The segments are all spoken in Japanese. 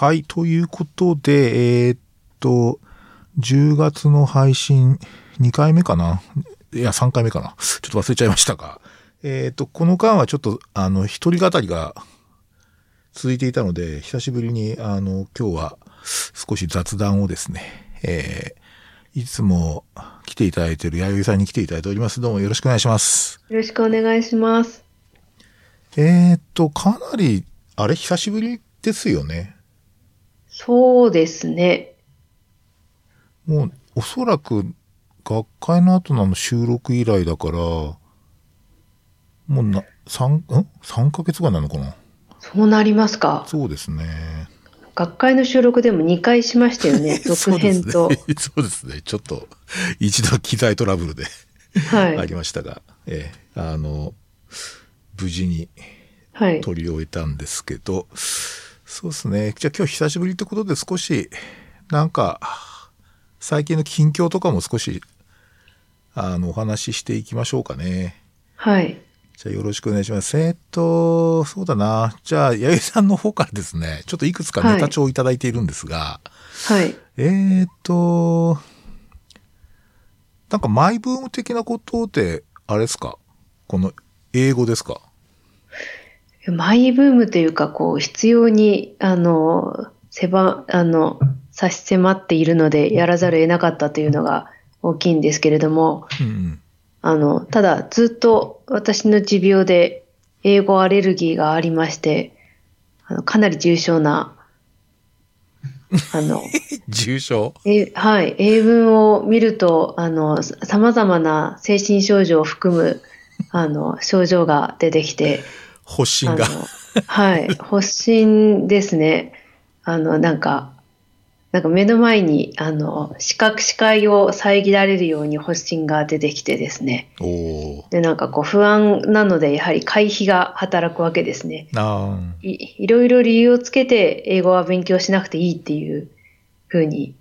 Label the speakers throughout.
Speaker 1: はい。ということで、えーっと、10月の配信2回目かな？いや、3回目かなちょっと忘れちゃいましたが。えーっと、この間はちょっと、あの、一人語りが続いていたので、久しぶりに、あの、今日は少し雑談をですね、えー、いつも来ていただいている弥生さんに来ていただいております。どうもよろしくお願いします。
Speaker 2: よろしくお願いします。
Speaker 1: えーっと、かなり、あれ、久しぶりですよね。
Speaker 2: そうですね。
Speaker 1: もう、おそらく、学会の後の収録以来だから、もうな、三、ん ?3 ヶ月ぐらいなのかな？
Speaker 2: そうなりますか。
Speaker 1: そうですね。
Speaker 2: 学会の収録でも2回しましたよね。続編と。
Speaker 1: そうですね。すね。ちょっと、一度機材トラブルで、
Speaker 2: はい。
Speaker 1: ありましたが、ええ、あの、無事に
Speaker 2: はい。
Speaker 1: 撮り終えたんですけど、そうですね。じゃあ今日久しぶりってことで少し、なんか、最近の近況とかも少し、あの、お話ししていきましょうかね。
Speaker 2: はい。
Speaker 1: じゃあよろしくお願いします。えーっと、そうだな。じゃあ、八重さんの方からですね、ちょっといくつかネタ帳をいただいているんですが、
Speaker 2: はい。
Speaker 1: えーっと、なんかマイブーム的なことって、あれですか？この英語ですか？
Speaker 2: マイブームというか、こう、必要に、あの、狭、あの、差し迫っているので、やらざるを得なかったというのが大きいんですけれども、
Speaker 1: うんうん。
Speaker 2: あの、ただ、ずっと私の持病で英語アレルギーがありまして、あのかなり重症な、あの、
Speaker 1: 重症？
Speaker 2: えはい、英文を見ると、あの、さ様々な精神症状を含む、あの、症状が出てきて、
Speaker 1: 発疹が。
Speaker 2: はい、発疹ですね。あの、なんか、なんか目の前に、あの、視覚、視界を遮られるように発疹が出てきてですね。で、なんかこう不安なので、やはり回避が働くわけですね。いいろいろ理由をつけて英語は勉強しなくていいっていう風に、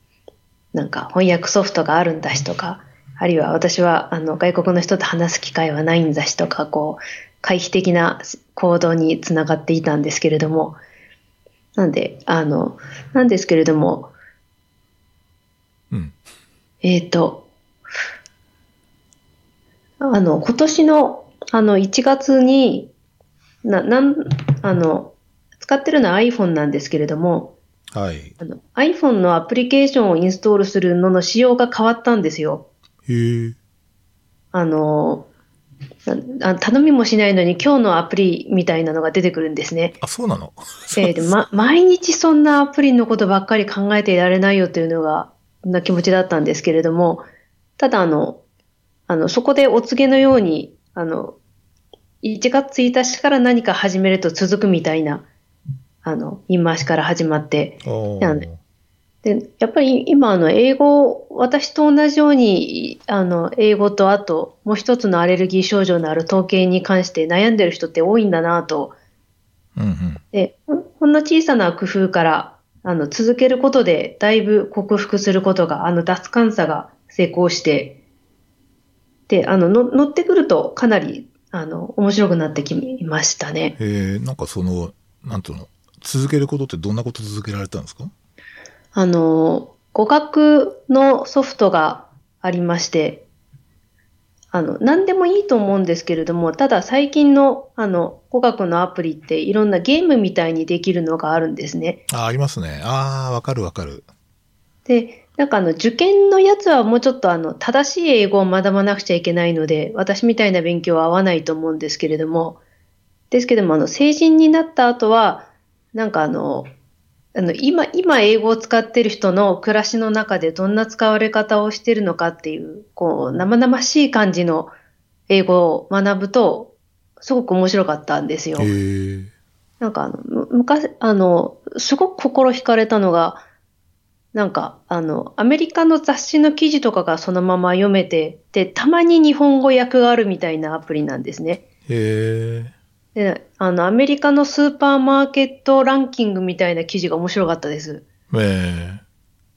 Speaker 2: なんか翻訳ソフトがあるんだしとか、あるいは私はあの外国の人と話す機会はないんだしとか、こう、回避的な行動につながっていたんですけれども、なんで、あの、なんですけれども、
Speaker 1: うん。
Speaker 2: えっ、と、あの、今年の、あの、1月に、な、なん、あの、使ってるのは iPhone なんですけれども、
Speaker 1: はい。
Speaker 2: あの iPhone のアプリケーションをインストールするのの仕様が変わったんですよ。あの、なあ頼みもしないのに今日のアプリみたいなのが出てくるんですね。
Speaker 1: あ、そうなの？
Speaker 2: えーでま、毎日そんなアプリのことばっかり考えていられないよというのが、な気持ちだったんですけれども、ただあの、あの、そこでお告げのように、あの、1月1日から何か始めると続くみたいな、あの、言い回しから始まって、
Speaker 1: お
Speaker 2: やねで、やっぱり今、あの、英語、私と同じように、あの、英語とあと、もう一つのアレルギー症状のある統計に関して悩んでる人って多いんだなと。
Speaker 1: うんうん。
Speaker 2: で、ほんの小さな工夫から、あの、続けることで、だいぶ克服することが、あの、脱感差が成功して、で、あの、の乗ってくると、かなり、あの、面白くなってきましたね。
Speaker 1: へえ、なんかその、なんとの、続けることってどんなこと続けられたんですか？
Speaker 2: あの、語学のソフトがありまして、あの、何でもいいと思うんですけれども、ただ最近の、あの、語学のアプリっていろんなゲームみたいにできるのがあるんですね。
Speaker 1: あ、ありますね。ああ、わかるわかる。
Speaker 2: で、なんかあの、受験のやつはもうちょっとあの、正しい英語を学ばなくちゃいけないので、私みたいな勉強は合わないと思うんですけれども、ですけども、あの、成人になった後は、なんかあの、あの、今、今英語を使っている人の暮らしの中でどんな使われ方をしているのかっていう、こう、生々しい感じの英語を学ぶと、すごく面白かったんですよ。なんかあの、む昔、あの、すごく心惹かれたのが、なんか、あの、アメリカの雑誌の記事とかがそのまま読めて、で、たまに日本語訳があるみたいなアプリなんですね。
Speaker 1: へえ。
Speaker 2: で、あの、アメリカのスーパーマーケットランキングみたいな記事が面白かったです。
Speaker 1: ええ。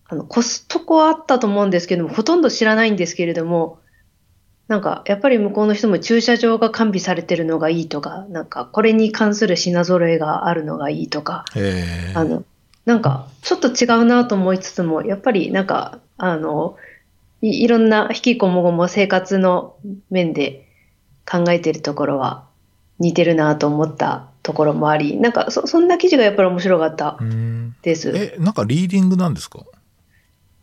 Speaker 2: あの、コストコはあったと思うんですけども、ほとんど知らないんですけれども、なんか、やっぱり向こうの人も駐車場が完備されてるのがいいとか、なんか、これに関する品揃えがあるのがいいとか、
Speaker 1: へえ。
Speaker 2: あの、なんか、ちょっと違うなと思いつつも、やっぱりなんか、あの、いいろんな引きこもごも生活の面で考えてるところは似てるなと思ったところもあり、なんかそ、そんな記事がやっぱり面白かった
Speaker 1: うん。
Speaker 2: です。
Speaker 1: え、なんかリーディングなんですか？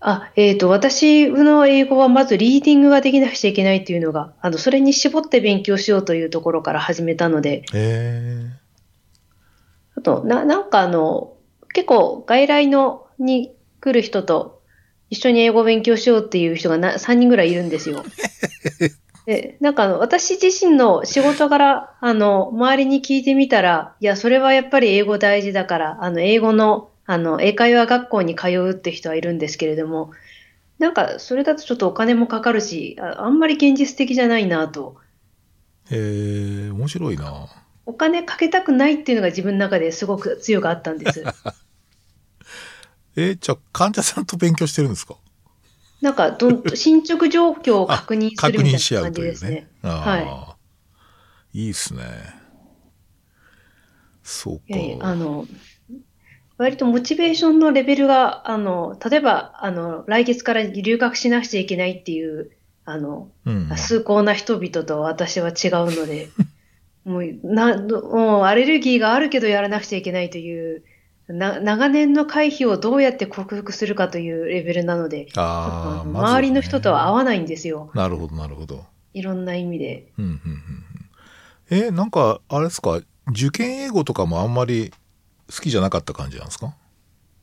Speaker 2: あ、えっ、と、私の英語はまずリーディングができなくちゃいけないっていうのが、あの、それに絞って勉強しようというところから始めたので。あと、な、なんかあの、結構外来のに来る人と一緒に英語を勉強しようっていう人がな3人ぐらいいるんですよ。で、なんかあの、私自身の仕事から、あの、周りに聞いてみたら、いや、それはやっぱり英語大事だから、あの、英語の、あの、英会話学校に通うって人はいるんですけれども、なんか、それだとちょっとお金もかかるし、ああんまり現実的じゃないなと。
Speaker 1: へえ、面白いな。
Speaker 2: お金かけたくないっていうのが自分の中ですごく強くあったんです。
Speaker 1: え、じゃあ患者さんと勉強してるんですか？
Speaker 2: なんかどん、進捗状況を確認す
Speaker 1: 確
Speaker 2: るみた
Speaker 1: 認し合う
Speaker 2: いな感じ
Speaker 1: というね
Speaker 2: ですね。。
Speaker 1: あ
Speaker 2: は
Speaker 1: あ。いいっすね。そうか。
Speaker 2: あの、割とモチベーションのレベルが、あの、例えば、あの、来月から留学しなくちゃいけないっていう、あの、
Speaker 1: うん。
Speaker 2: 崇高な人々と私は違うので、もう、な、もうアレルギーがあるけどやらなくちゃいけないという、な、長年の回避をどうやって克服するかというレベルなので、
Speaker 1: ああ、ま
Speaker 2: 周りの人とは合わないんですよ。
Speaker 1: なるほど、なるほど。
Speaker 2: いろんな意味で。
Speaker 1: うん、うん、うんうん。え、なんか、あれですか、受験英語とかもあんまり好きじゃなかった感じなんですか？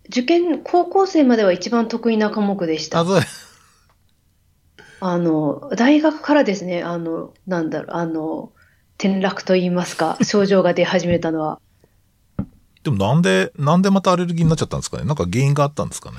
Speaker 2: 受験、高校生までは一番得意な科目でした
Speaker 1: あ
Speaker 2: の、大学からですね、あの、なんだろう、あの、転落と言いますか、症状が出始めたのは。
Speaker 1: でもなんで、なんでまたアレルギーになっちゃったんですかね？なんか原因があったんですかね？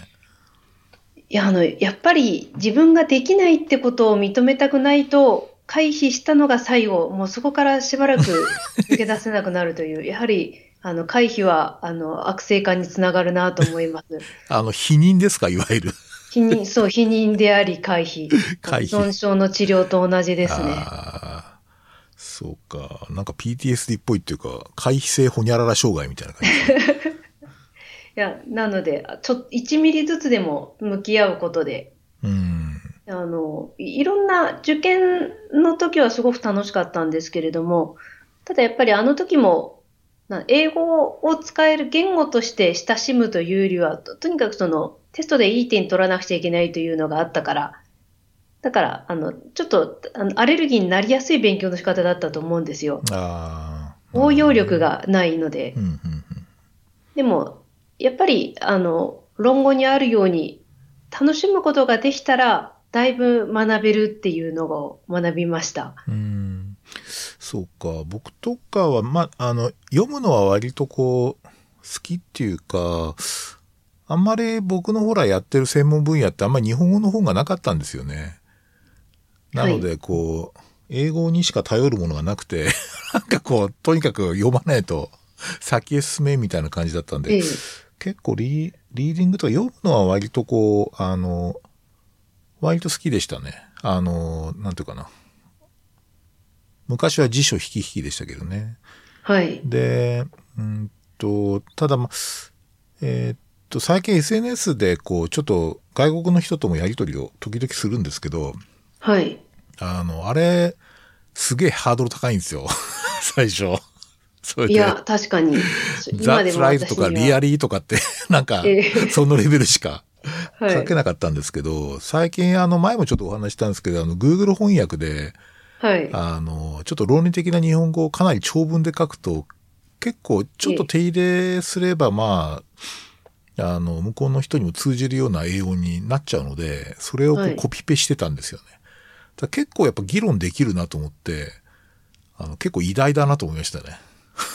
Speaker 2: いや、あの、やっぱり自分ができないってことを認めたくないと、回避したのが最後、もうそこからしばらく 抜け出せなくなるという、やはり、あの、回避は、あの、悪性化につながるなと思います。
Speaker 1: あの、否認ですか？いわゆる。
Speaker 2: 否認、そう、否認であり回避。
Speaker 1: 回避
Speaker 2: 依存症の治療と同じですね。
Speaker 1: そうか。なんか PTSD っぽいっていうか、回避性ホニャララ障害みたいな感じ。
Speaker 2: いや、なので、ちょ、1ミリずつでも向き合うことで、
Speaker 1: うん。
Speaker 2: あの、いいろんな受験の時はすごく楽しかったんですけれども、ただやっぱりあの時も、な英語を使える言語として親しむというよりは、ととにかくそのテストでいい点取らなくちゃいけないというのがあったから、だから、あの、ちょっと、あの、アレルギーになりやすい勉強の仕方だったと思うんですよ。応用力がないのででも、やっぱり、あの、論語にあるように、楽しむことができたら、だいぶ学べるっていうのを学びました。
Speaker 1: うん。うん。そうか。僕とかは、ま、あの、読むのは割とこう、好きっていうか、あんまり僕のほらやってる専門分野ってあんまり日本語の本がなかったんですよね。なので、こう、英語にしか頼るものがなくて、なんかこう、とにかく読まないと先へ進めみたいな感じだったんで、
Speaker 2: ええ、
Speaker 1: 結構リーリーディングとか読むのは割とこう、あの、割と好きでしたね。あの、なんていうかな。昔は辞書引き引きでしたけどね。
Speaker 2: はい。
Speaker 1: で、うんと、ただま、えーっと、最近 SNS でこう、ちょっと外国の人ともやりとりを時々するんですけど、
Speaker 2: はい。
Speaker 1: あの、あれ、すげえハードル高いんですよ。最初。
Speaker 2: いや、確かに。
Speaker 1: ザ・スライズとかリア
Speaker 2: リ
Speaker 1: リーとかって、なんか
Speaker 2: ええ、
Speaker 1: そのレベルしか
Speaker 2: はい
Speaker 1: 書けなかったんですけど、最近あの、前もちょっとお話ししたんですけど、あの、Google 翻訳で、
Speaker 2: はい。
Speaker 1: あの、ちょっと論理的な日本語をかなり長文で書くと、結構ちょっと手入れすれば、まあ、あの、向こうの人にも通じるような英語になっちゃうので、それをこ
Speaker 2: はい
Speaker 1: うコピペしてたんですよね。ら結構やっぱ議論できるなと思って、あの、結構偉大だなと思いましたね。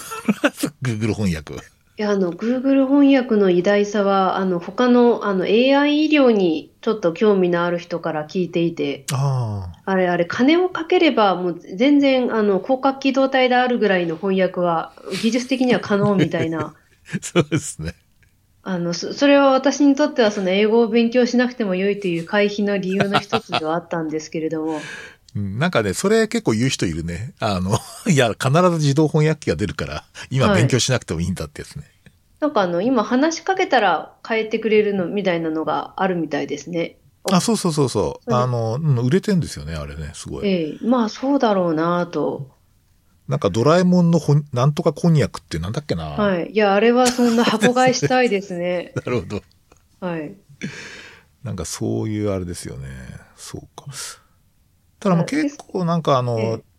Speaker 1: Google 翻訳。
Speaker 2: いや、あの、Google 翻訳の偉大さは、あの、他の、あの、AI 医療にちょっと興味のある人から聞いていて、
Speaker 1: ああ。
Speaker 2: あれあれ、金をかければ、もう全然、あの、広角機動隊であるぐらいの翻訳は、技術的には可能みたいな、
Speaker 1: そうですね。
Speaker 2: あの、そそれは私にとっては、その英語を勉強しなくても良いという回避の理由の一つではあったんですけれども、
Speaker 1: うんなんかね、それ結構言う人いるね。あの、いや、必ず自動翻訳機が出るから、今
Speaker 2: はい
Speaker 1: 勉強しなくてもいいんだってやつね。
Speaker 2: なんかあの、今話しかけたら変えてくれるのみたいなのがあるみたいですね。
Speaker 1: あ、そうそうそうそう。あの、うん売れてんですよね、あれね、すごい。
Speaker 2: ええまあそうだろうなと。
Speaker 1: なんかドラえもんのほんなんとかこんにゃくってなんだっけな。
Speaker 2: はい。いや、あれはそんな箱買いしたいですね。
Speaker 1: なるほど。
Speaker 2: はい。
Speaker 1: なんかそういうあれですよね。そうか。ただまあ
Speaker 2: はい
Speaker 1: 結構なんかあの、
Speaker 2: ええ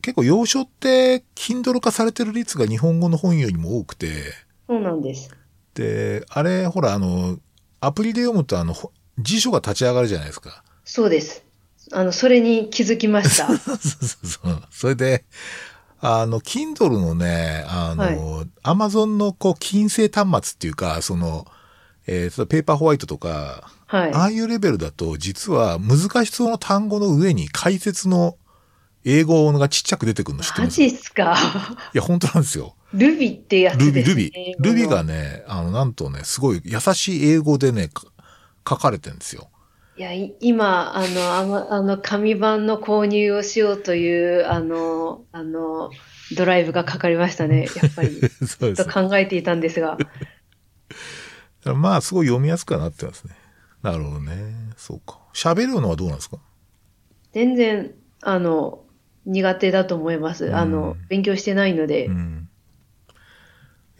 Speaker 1: 結構洋書って Kindle 化されてる率が日本語の本よりも多くて、
Speaker 2: そうなんです。
Speaker 1: で、あれほらあの、アプリで読むとあの、ほ辞書が立ち上がるじゃないですか。
Speaker 2: そうです。あの、それに気づきました。
Speaker 1: そうそうそう。それで、あの、Kindle のね、あの、Amazon のこう、金星端末っていうか、その、えー、ペーパーホワイトとか、
Speaker 2: はい。
Speaker 1: ああいうレベルだと、実は難しそうな単語の上に解説の英語がちっちゃく出てくるの知って
Speaker 2: マ
Speaker 1: ます？
Speaker 2: ジっすか？
Speaker 1: いや、本当なんですよ。
Speaker 2: ルビってやつ
Speaker 1: ルビ、
Speaker 2: ですね。
Speaker 1: ルビ。ルビがね、あの、なんとね、すごい優しい英語でね、か書かれてるんですよ。
Speaker 2: いや、い今、あの、あの、あの紙版の購入をしようという、あの、あの、ドライブがかかりましたね。やっぱり、
Speaker 1: そうです
Speaker 2: と。考えていたんですが。
Speaker 1: まあ、すごい読みやすくはなってますね。なるほどね。そうか。喋るのはどうなんですか？
Speaker 2: 全然、あの、苦手だと思います。あの、勉強してないので。
Speaker 1: うん。い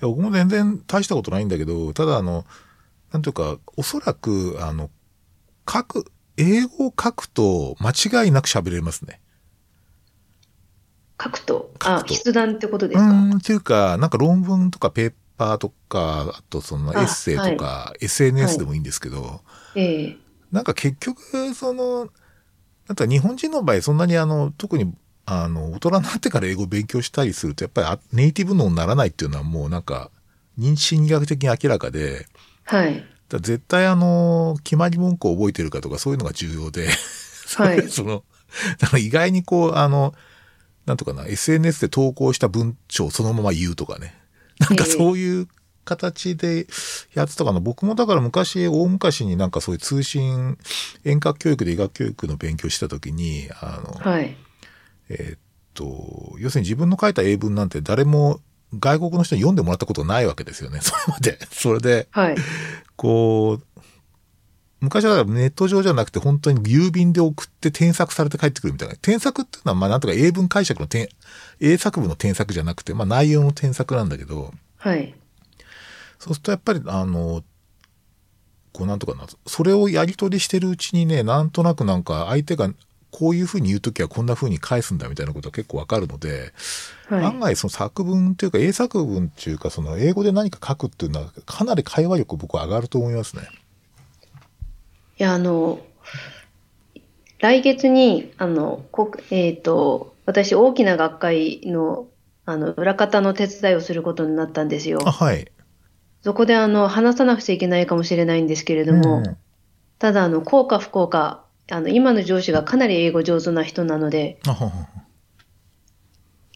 Speaker 1: や、僕も全然大したことないんだけど、ただあの、なんというか、おそらく、あの、書く、英語を書くと間違いなく喋れますね。
Speaker 2: 書くと、あ、
Speaker 1: 書くと
Speaker 2: 筆談ってことで
Speaker 1: う
Speaker 2: すか？
Speaker 1: ん、っていうか、なんか論文とかペーパーとか、あとそのエ
Speaker 2: あ
Speaker 1: ッセイとか、SNS でもいいんですけど、
Speaker 2: ええ
Speaker 1: なんか結局、その、なんか日本人の場合、そんなにあの、特に、あの、大人になってから英語を勉強したりすると、やっぱりあネイティブ脳にならないっていうのはもうなんか、認知心理学的に明らかで、
Speaker 2: はい。
Speaker 1: だ絶対あの、決まり文句を覚えてるかとかそういうのが重要で、
Speaker 2: はい
Speaker 1: その、だから意外にこう、あの、なんとかな、SNS で投稿した文章をそのまま言うとかね。なんかそういう形でやってたかな。僕もだから昔、大昔になんかそういう通信、遠隔教育で医学教育の勉強した時に、あの、
Speaker 2: はい。
Speaker 1: えーっと、要するに自分の書いた英文なんて誰も外国の人に読んでもらったことないわけですよね。それまで。それで、
Speaker 2: はい。
Speaker 1: こう、昔はネット上じゃなくて本当に郵便で送って添削されて帰ってくるみたいな。添削っていうのはまあなんとか英文解釈の添、英作文の添削じゃなくて、まあ内容の添削なんだけど、
Speaker 2: はい。
Speaker 1: そうするとやっぱりあの、こうなんとかな、それをやり取りしてるうちにね、なんとなくなんか相手がこういうふうに言うときはこんなふうに返すんだみたいなことが結構わかるので、
Speaker 2: はい
Speaker 1: 案。外その作文っていうか英作文っていうかその英語で何か書くっていうのはかなり会話力僕は上がると思いますね。
Speaker 2: いや、あの、来月に、あの、こえっ、と、私、大きな学会の、あの、裏方の手伝いをすることになったんですよ
Speaker 1: あ、。はい。
Speaker 2: そこで、あの、話さなくちゃいけないかもしれないんですけれども、
Speaker 1: うん
Speaker 2: ただ、あの、効か不幸か、あの、今の上司がかなり英語上手な人なので、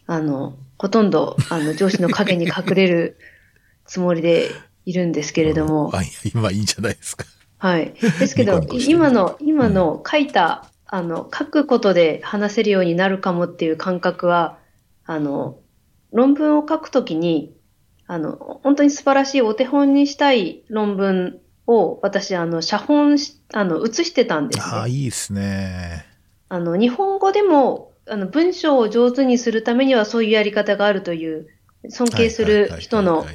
Speaker 1: あ
Speaker 2: の、ほとんど、あの、上司の影に隠れる つもりでいるんですけれども、
Speaker 1: あ今いいんじゃないですか。
Speaker 2: はい。ですけど
Speaker 1: ニコニコ、してる
Speaker 2: 今の、今の書いた、あの、書くことで話せるようになるかもっていう感覚は、あの、論文を書くときに、あの、本当に素晴らしいお手本にしたい論文を私、あの、写本し、あの、写してたんです
Speaker 1: ああ、
Speaker 2: ね。
Speaker 1: いいですね。
Speaker 2: あの、日本語でも、あの、文章を上手にするためにはそういうやり方があるという、尊敬する人の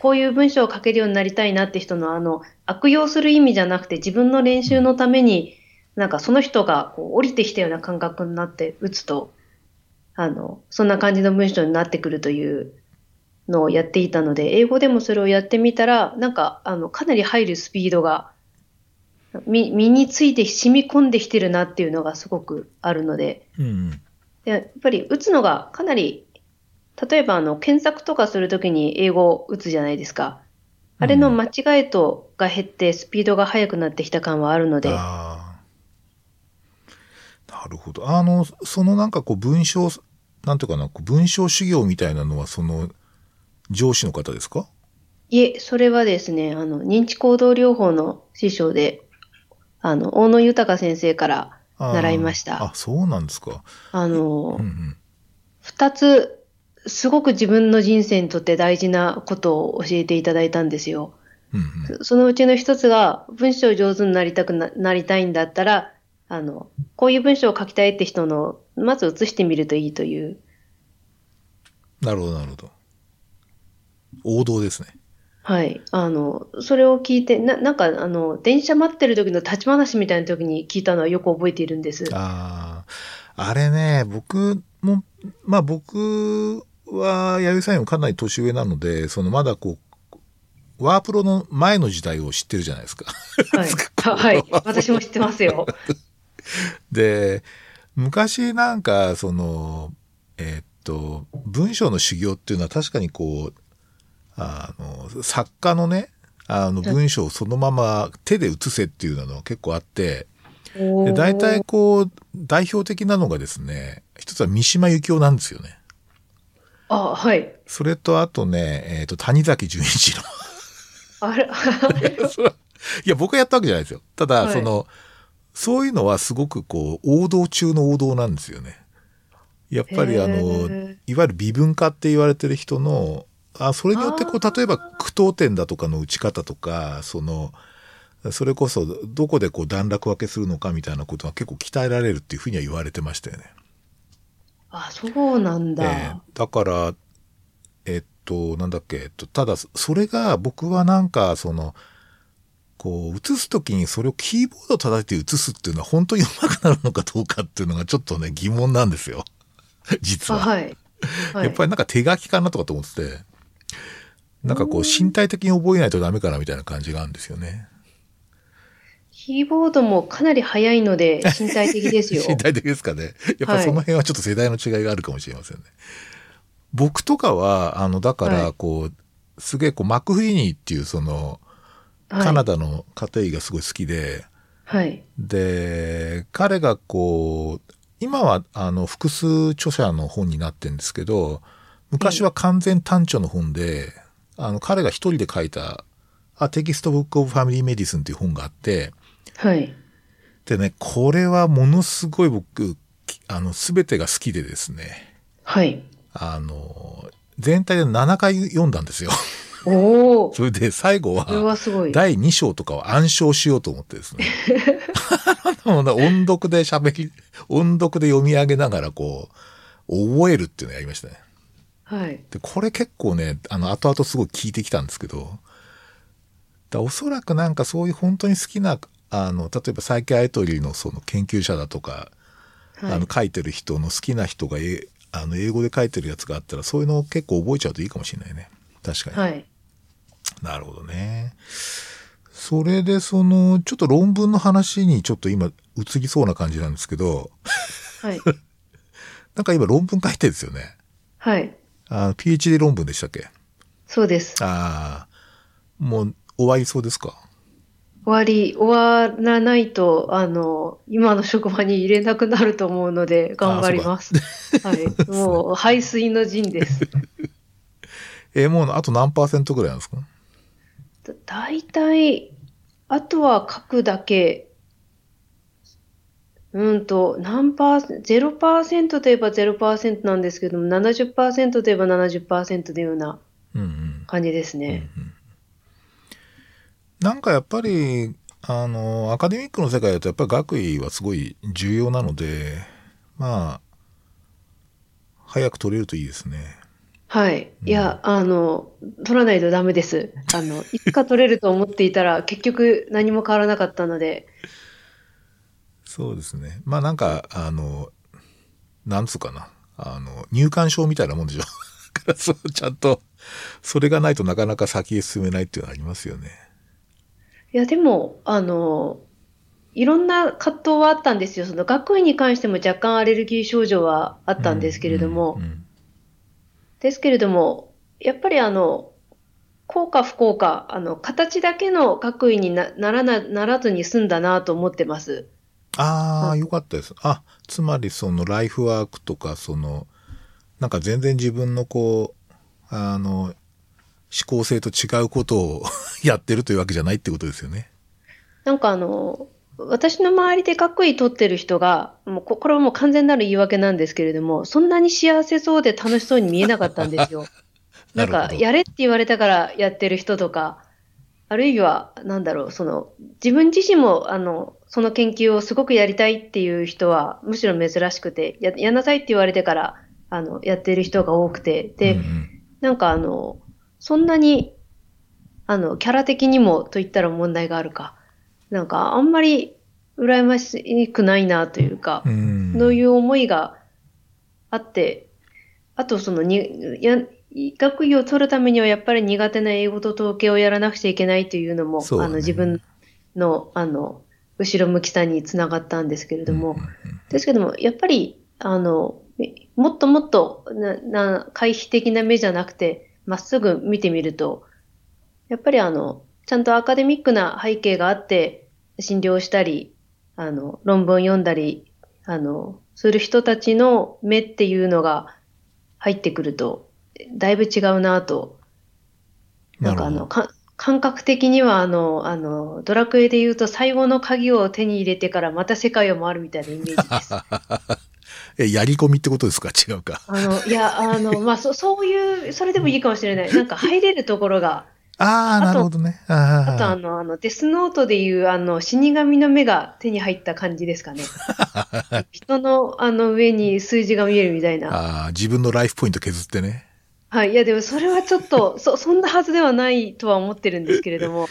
Speaker 2: こういう文章を書けるようになりたいなって人のあの、悪用する意味じゃなくて自分の練習のために、なんかその人がこう降りてきたような感覚になって打つと、あの、そんな感じの文章になってくるというのをやっていたので、英語でもそれをやってみたら、なんか、あの、かなり入るスピードが、身身について染み込んできてるなっていうのがすごくあるので、
Speaker 1: うんうん。
Speaker 2: でやっぱり打つのがかなり、例えばあの検索とかするときに英語を打つじゃないですか。あれの間違いとが減ってスピードが速くなってきた感はあるので、
Speaker 1: ああ。なるほど。あの、そのなんかこう文章、なんていうかな、こう文章修行みたいなのはその上司の方ですか？
Speaker 2: いえ、それはですね、あの、認知行動療法の師匠で、あの、大野豊先生から習いました。
Speaker 1: あ、そうなんですか。
Speaker 2: あの
Speaker 1: うんう、ん。
Speaker 2: 二つすごく自分の人生にとって大事なことを教えていただいたんですよ。
Speaker 1: うんうん。
Speaker 2: そのうちの一つが、文章上手になりたくななりたいんだったら、あの、こういう文章を書きたいって人の、まず写してみるといいという。
Speaker 1: なるほど、なるほど。王道ですね。
Speaker 2: はい。あの、それを聞いて、な、なんか、あの、電車待ってる時の立ち話みたいな時に聞いたのはよく覚えているんです。
Speaker 1: ああ、あれね、僕も、まあ僕は、弥生さんよりもかなり年上なので、そのまだこう、ワープロの前の時代を知ってるじゃないですか。
Speaker 2: はい。ははい。私も知ってますよ。
Speaker 1: で、昔なんか、その、えーっと、文章の修行っていうのは確かにこう、あの、作家のね、あの文章をそのまま手で写せっていうのが結構あって、で大体こう、代表的なのがですね、一つは三島由紀夫なんですよね。
Speaker 2: あ、はい。
Speaker 1: それとあとね、えーっと、谷崎潤一郎。
Speaker 2: あ れ、
Speaker 1: いや、僕がやったわけじゃないですよ。ただ、
Speaker 2: はい
Speaker 1: その、そういうのはすごくこう、王道中の王道なんですよね。やっぱりあ
Speaker 2: へ
Speaker 1: の
Speaker 2: ー、
Speaker 1: いわゆる微分化って言われてる人の、あ、それによってこう、例えば句読点だとかの打ち方とか、その、それこそどこでこう段落分けするのかみたいなことが結構鍛えられるっていうふうには言われてましたよね。
Speaker 2: あ、そうなんだ。
Speaker 1: えーだから、えっと、なんだっけ、えっと、ただ、それが僕はなんか、その、こう、映すときにそれをキーボード叩いて映すっていうのは本当に上手くなるのかどうかっていうのがちょっとね、疑問なんですよ。実
Speaker 2: あ、
Speaker 1: は。
Speaker 2: はい。はい、
Speaker 1: やっぱりなんか手書きかなとかと思ってて、なんかこう身体的に覚えないとダメかなみたいな感じがあるんですよね。
Speaker 2: キーボードもかなり速いので身体的ですよ。
Speaker 1: 身体的ですかね。やっぱりその辺はちょっと世代の違いがあるかもしれませんね。僕とかは、あの、だか
Speaker 2: はい
Speaker 1: ら、こう、すげえこう、マクフィーニーっていうその、
Speaker 2: はい、
Speaker 1: カナダの家庭医がすごい好きで、
Speaker 2: はい。
Speaker 1: で、彼がこう、今はあの複数著者の本になってるんですけど、昔は完全単著の本で、あの彼が一人で書いた、A Text Book of Family Medicine っていう本があって、
Speaker 2: はい。
Speaker 1: でね、これはものすごい僕、きあの、すべてが好きでですね、
Speaker 2: はい。
Speaker 1: あの、全体で7回読んだんですよ。
Speaker 2: おお。
Speaker 1: それで最後は。第2章とかを暗唱しようと思ってです ね。音読で喋り、音読で読み上げながらこう、覚えるっていうのをやりましたね。
Speaker 2: はい。
Speaker 1: で、これ結構ね、あの、後々すごい聞いてきたんですけど、だおそらくなんかそういう本当に好きな、あの、例えばサイケアエトリーのその研究者だとか、
Speaker 2: はい
Speaker 1: あの、書いてる人の好きな人がえ、あの、英語で書いてるやつがあったら、そういうのを結構覚えちゃうといいかもしれないね。確かに。
Speaker 2: はい。
Speaker 1: なるほどね。それで、その、ちょっと論文の話にちょっと今移りそうな感じなんですけど、
Speaker 2: はい。
Speaker 1: なんか今論文書いてるんですよね。
Speaker 2: はい。
Speaker 1: あの PhD 論文でしたっけ？
Speaker 2: そうです。
Speaker 1: ああ、もう終わりそうですか？
Speaker 2: 終わり、終わらないと、あの、今の職場に入れなくなると思うので、頑張ります。はい。もう、排水の陣です。
Speaker 1: えーもうあと何パーセントぐらいなんですか？
Speaker 2: だ大体、あとは書くだけ、うんと、何パーセント、0%といえば0%なんですけども、70%といえば70%というような
Speaker 1: うんうん。
Speaker 2: 感じですね。
Speaker 1: なんかやっぱり、あの、アカデミックの世界だとやっぱり学位はすごい重要なので、まあ、早く取れるといいですね。
Speaker 2: はい。いや、あの、取らないとダメです。あの、いつか取れると思っていたら、結局何も変わらなかったので、
Speaker 1: そうですね。まあなんか、あの、なんつうかな。あの、入館証みたいなもんでしょ。だからそう、ちゃんと、それがないとなかなか先へ進めないっていうのはありますよね。
Speaker 2: いや、でも、あの、いろんな葛藤はあったんですよ。その学位に関しても若干アレルギー症状はあったんですけれども、
Speaker 1: うんうん
Speaker 2: ですけれども、やっぱりあの、効か不効か、あの、形だけの学位になならな、ならずに済んだなと思ってます。
Speaker 1: ああ、よかったです。あ、つまりそのライフワークとか、その、なんか全然自分のこう、あの、思考性と違うことを やってるというわけじゃないってことですよね。
Speaker 2: なんかあの、私の周りで学位取ってる人が、もうここれはもう完全なる言い訳なんですけれども、そんなに幸せそうで楽しそうに見えなかったんですよ。なんか、やれって言われたからやってる人とか、あるいは、なんだろう、その、自分自身も、あの、その研究をすごくやりたいっていう人は、むしろ珍しくて、や、やんなさいって言われてから、あの、やってる人が多くて、で、なんかあの、そんなに、あの、キャラ的にもと言ったら問題があるか。なんか、あんまり羨ましくないなというか、うん、そういう思いがあって、あとそのに、や、学位を取るためにはやっぱり苦手な英語と統計をやらなくちゃいけないというのも、ね、あの自分の、あの、後ろ向きさにつながったんですけれども、ですけども、やっぱり、あの、もっともっとな、な、回避的な目じゃなくて、まっすぐ見てみると、やっぱりあの、ちゃんとアカデミックな背景があって、診療したり、あの、論文読んだり、あの、する人たちの目っていうのが入ってくると、だいぶ違うなと。なんかあの、か感覚的にはあの、あの、ドラクエで言うと最後の鍵を手に入れてからまた世界を回るみたいなイメージです。
Speaker 1: え、やり込みってことですか？違うか。
Speaker 2: あの、いや、あの、まあ、そ、そういう、それでもいいかもしれない。なんか入れるところが。
Speaker 1: ああ、なるほどね。
Speaker 2: あと、あの、あの、デスノートでいう、あの、死神の目が手に入った感じですかね。人の、あの、上に数字が見えるみたいな。
Speaker 1: ああ、自分のライフポイント削ってね。
Speaker 2: はい。いや、でもそれはちょっと、そ、そんなはずではないとは思ってるんですけれども、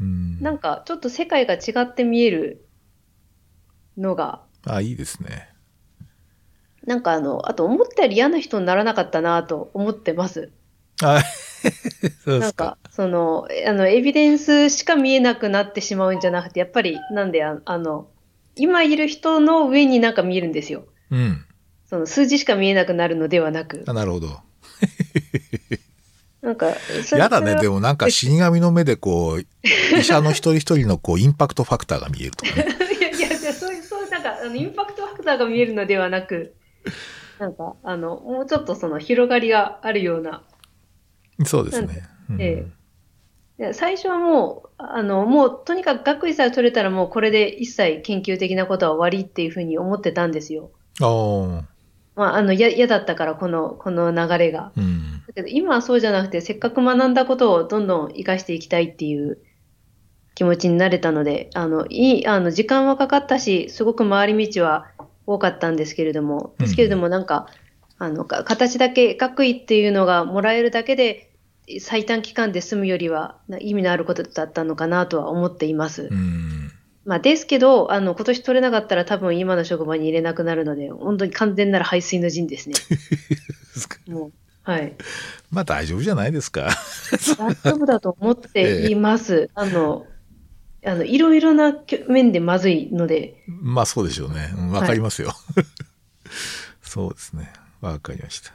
Speaker 2: うん、なんか、ちょっと世界が違って見えるのが。
Speaker 1: あ、いいですね。
Speaker 2: なんかあの、あと思ったより嫌な人にならなかったなと思ってます。
Speaker 1: はい。
Speaker 2: なんか、その、あの、エビデンスしか見えなくなってしまうんじゃなくて、やっぱり、なんで、ああの、今いる人の上になんか見えるんですよ。
Speaker 1: うん。
Speaker 2: その数字しか見えなくなるのではなく。
Speaker 1: あ、なるほど。
Speaker 2: なんか、
Speaker 1: やだね。でもなんか死神の目でこう、医者の一人一人のこう、インパクトファクターが見えるとかね。
Speaker 2: いや、いや、そういう、そういう、なんか、あの、インパクトファクターが見えるのではなく、なんか、あの、もうちょっとその広がりがあるような。
Speaker 1: そうですね。
Speaker 2: ええ。最初はもう、あの、もうとにかく学位さえ取れたらもうこれで一切研究的なことは終わりっていうふうに思ってたんですよ。
Speaker 1: ああ。
Speaker 2: まあ、あの、嫌だったから、この、この流れが。
Speaker 1: うん、
Speaker 2: だけど、今はそうじゃなくて、せっかく学んだことをどんどん活かしていきたいっていう気持ちになれたので、あの、いい、あの、時間はかかったし、すごく回り道は多かったんですけれども、ですけれども、なんか、うん、あの、形だけ、学位っていうのがもらえるだけで、最短期間で済むよりは意味のあることだったのかなとは思っています。
Speaker 1: うん
Speaker 2: まあ、ですけど、あの、今年取れなかったら多分今の職場に入れなくなるので、本当に完全なる排水の陣ですね。もう、はい。
Speaker 1: まあ大丈夫じゃないですか。
Speaker 2: 大丈夫だと思っています。ええ、あの、あの、いろいろな面でまずいので。
Speaker 1: まあそうでしょうね。わ、うん、かりますよ。はい、そうですね。わかりました。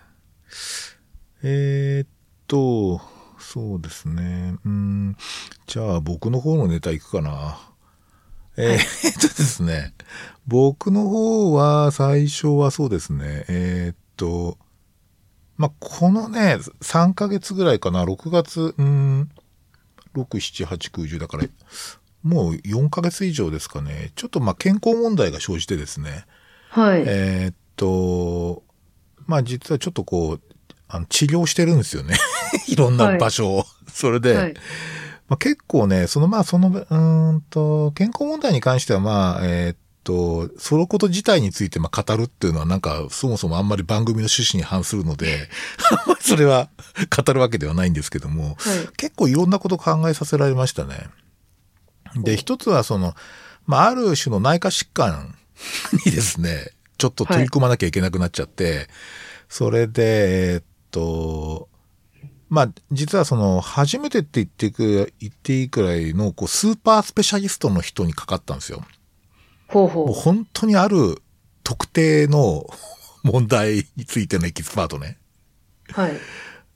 Speaker 1: えー、っと、そうですね。うん。じゃあ僕の方のネタいくかな。えー、っとですね、僕の方は最初はそうですね、えー、っと、まあ、このね、3ヶ月ぐらいかな、6月、うん、6、7、8、9、10だから、もう4ヶ月以上ですかね、ちょっとまあ健康問題が生じてですね、
Speaker 2: はい。
Speaker 1: えー、っと、まあ実はちょっとこう、あの治療してるんですよね。いろんな場所を。はい、それで、はいまあ、結構ね、そのまあその、うんと、健康問題に関してはまあ、えー、っと、そのこと自体についてまあ語るっていうのはなんかそもそもあんまり番組の趣旨に反するので、それは語るわけではないんですけども、はい、結構いろんなこと考えさせられましたね。で、一つはその、まあ、ある種の内科疾患にですね、ちょっと取り組まなきゃいけなくなっちゃって、はい、それで、えー、っと、まあ、実はその、初めてって言っていく、言っていいくらいの、こう、スーパースペシャリストの人にかかったんですよ。
Speaker 2: ほうほう。
Speaker 1: もう本当にある特定の問題についてのエキスパートね。
Speaker 2: はい。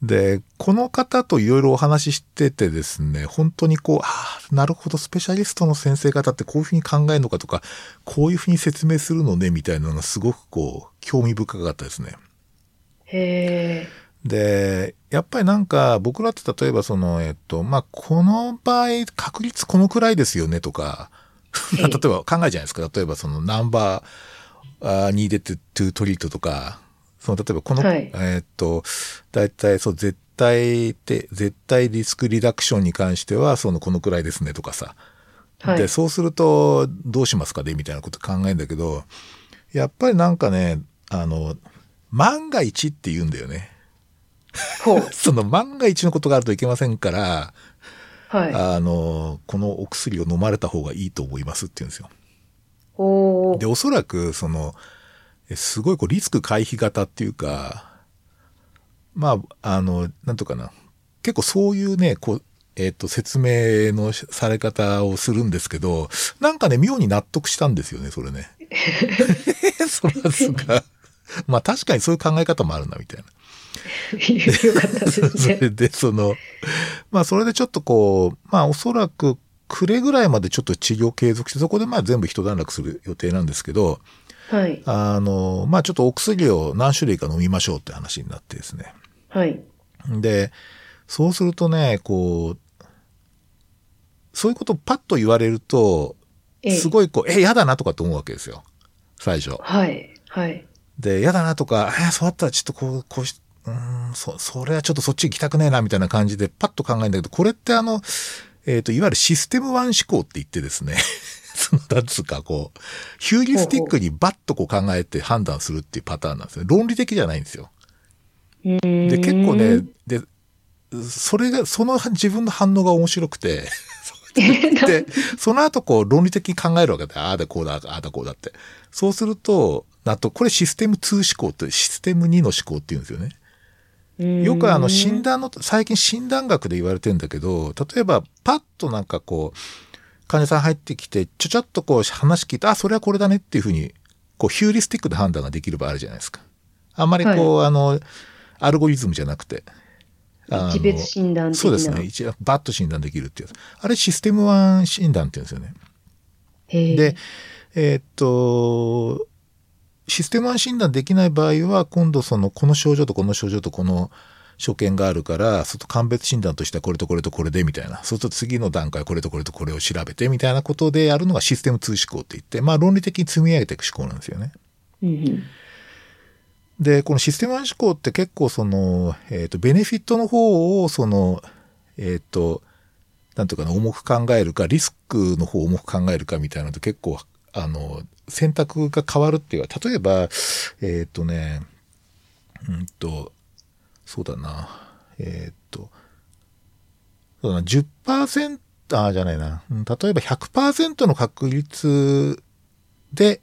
Speaker 1: で、この方といろいろお話ししててですね、本当にこう、ああ、なるほど、スペシャリストの先生方ってこういうふうに考えるのかとか、こういうふうに説明するのね、みたいなのがすごくこう、興味深かったですね。
Speaker 2: へえ。
Speaker 1: で、やっぱりなんか僕らって例えばその、えっと、まあ、この場合確率このくらいですよねとか、例えば考えじゃないですか。例えばそのナンバーに出てトゥートリートとか、その例えばこの、
Speaker 2: はい
Speaker 1: えーっと、大体そう絶対で、絶対リスクリダクションに関してはそのこのくらいですねとかさ。
Speaker 2: はい
Speaker 1: で、そうするとどうしますかね？みたいなこと考えるんだけど、やっぱりなんかね、あの、万が一って言うんだよね。その万が一のことがあるといけませんから、
Speaker 2: はい。
Speaker 1: あの、このお薬を飲まれた方がいいと思いますって言うんですよ。
Speaker 2: お
Speaker 1: で、おそらく、その、えすごいこうリスク回避型っていうか、まあ、あの、なんとかな。結構そういうね、こう、えっ、と、説明のされ方をするんですけど、なんかね、妙に納得したんですよね、それね。そらすが。まあ確かにそういう考え方もあるな、みたいな。
Speaker 2: よかったです
Speaker 1: そ
Speaker 2: ね。
Speaker 1: れで、その、まあ、それでちょっとこう、まあ、おそらく、暮れぐらいまでちょっと治療継続して、そこでまあ全部一段落する予定なんですけど、
Speaker 2: はい。
Speaker 1: あの、まあ、ちょっとお薬を何種類か飲みましょうって話になってですね。
Speaker 2: はい。
Speaker 1: で、そうするとね、こう、そういうことをパッと言われると、
Speaker 2: ええ
Speaker 1: すごいこう、え、嫌だなとかって思うわけですよ。最初。
Speaker 2: はい。はい。
Speaker 1: で、嫌だなとか、えーそうだったらちょっとこう、こうし、うーん、そ、それはちょっとそっち行きたくねえな、みたいな感じでパッと考えるんだけど、これってあの、えっ、と、いわゆるシステムワン思考って言ってですね、その、なんつうか、こう、ヒューリスティックにバッとこう考えて判断するっていうパターンなんですね。論理的じゃないんですよ。で、
Speaker 2: で
Speaker 1: 結構ね、で、それが、その自分の反応が面白くて、で、その後こう論理的に考えるわけで、ああだこうだ、ああだこうだって。そうすると、あと、これシステム2思考って、システム2の思考って言うんですよね。よくあの診断の、最近診断学で言われてんだけど、例えばパッとなんかこう、患者さん入ってきて、ちょちょっとこう話聞いて、あ、それはこれだねっていうふうに、こうヒューリスティックで判断ができる場合あるじゃないですか。あんまりこう、あの、アルゴリズムじゃなくて。
Speaker 2: 一別診断的な
Speaker 1: そうですね。一応バッと診断できるっていう。あれシステムワン診断って言うんですよね。で、えーっと、システム診断できない場合は、今度その、この症状とこの症状とこの所見があるから、そうすると鑑別診断としてはこれとこれとこれでみたいな。そうすると次の段階これとこれとこれを調べてみたいなことでやるのがシステム2思考って言って、まあ論理的に積み上げていく思考なんですよね。で、このシステム思考って結構その、えっ、と、ベネフィットの方を、その、えっ、と、なんとかな、重く考えるか、リスクの方を重く考えるかみたいなのと結構、あの、選択が変わるっていうか、例えば、えっ、とね、うんと、そうだな、えっ、と、そうだな、10%、あ、じゃないな、うん例えば100%の確率で、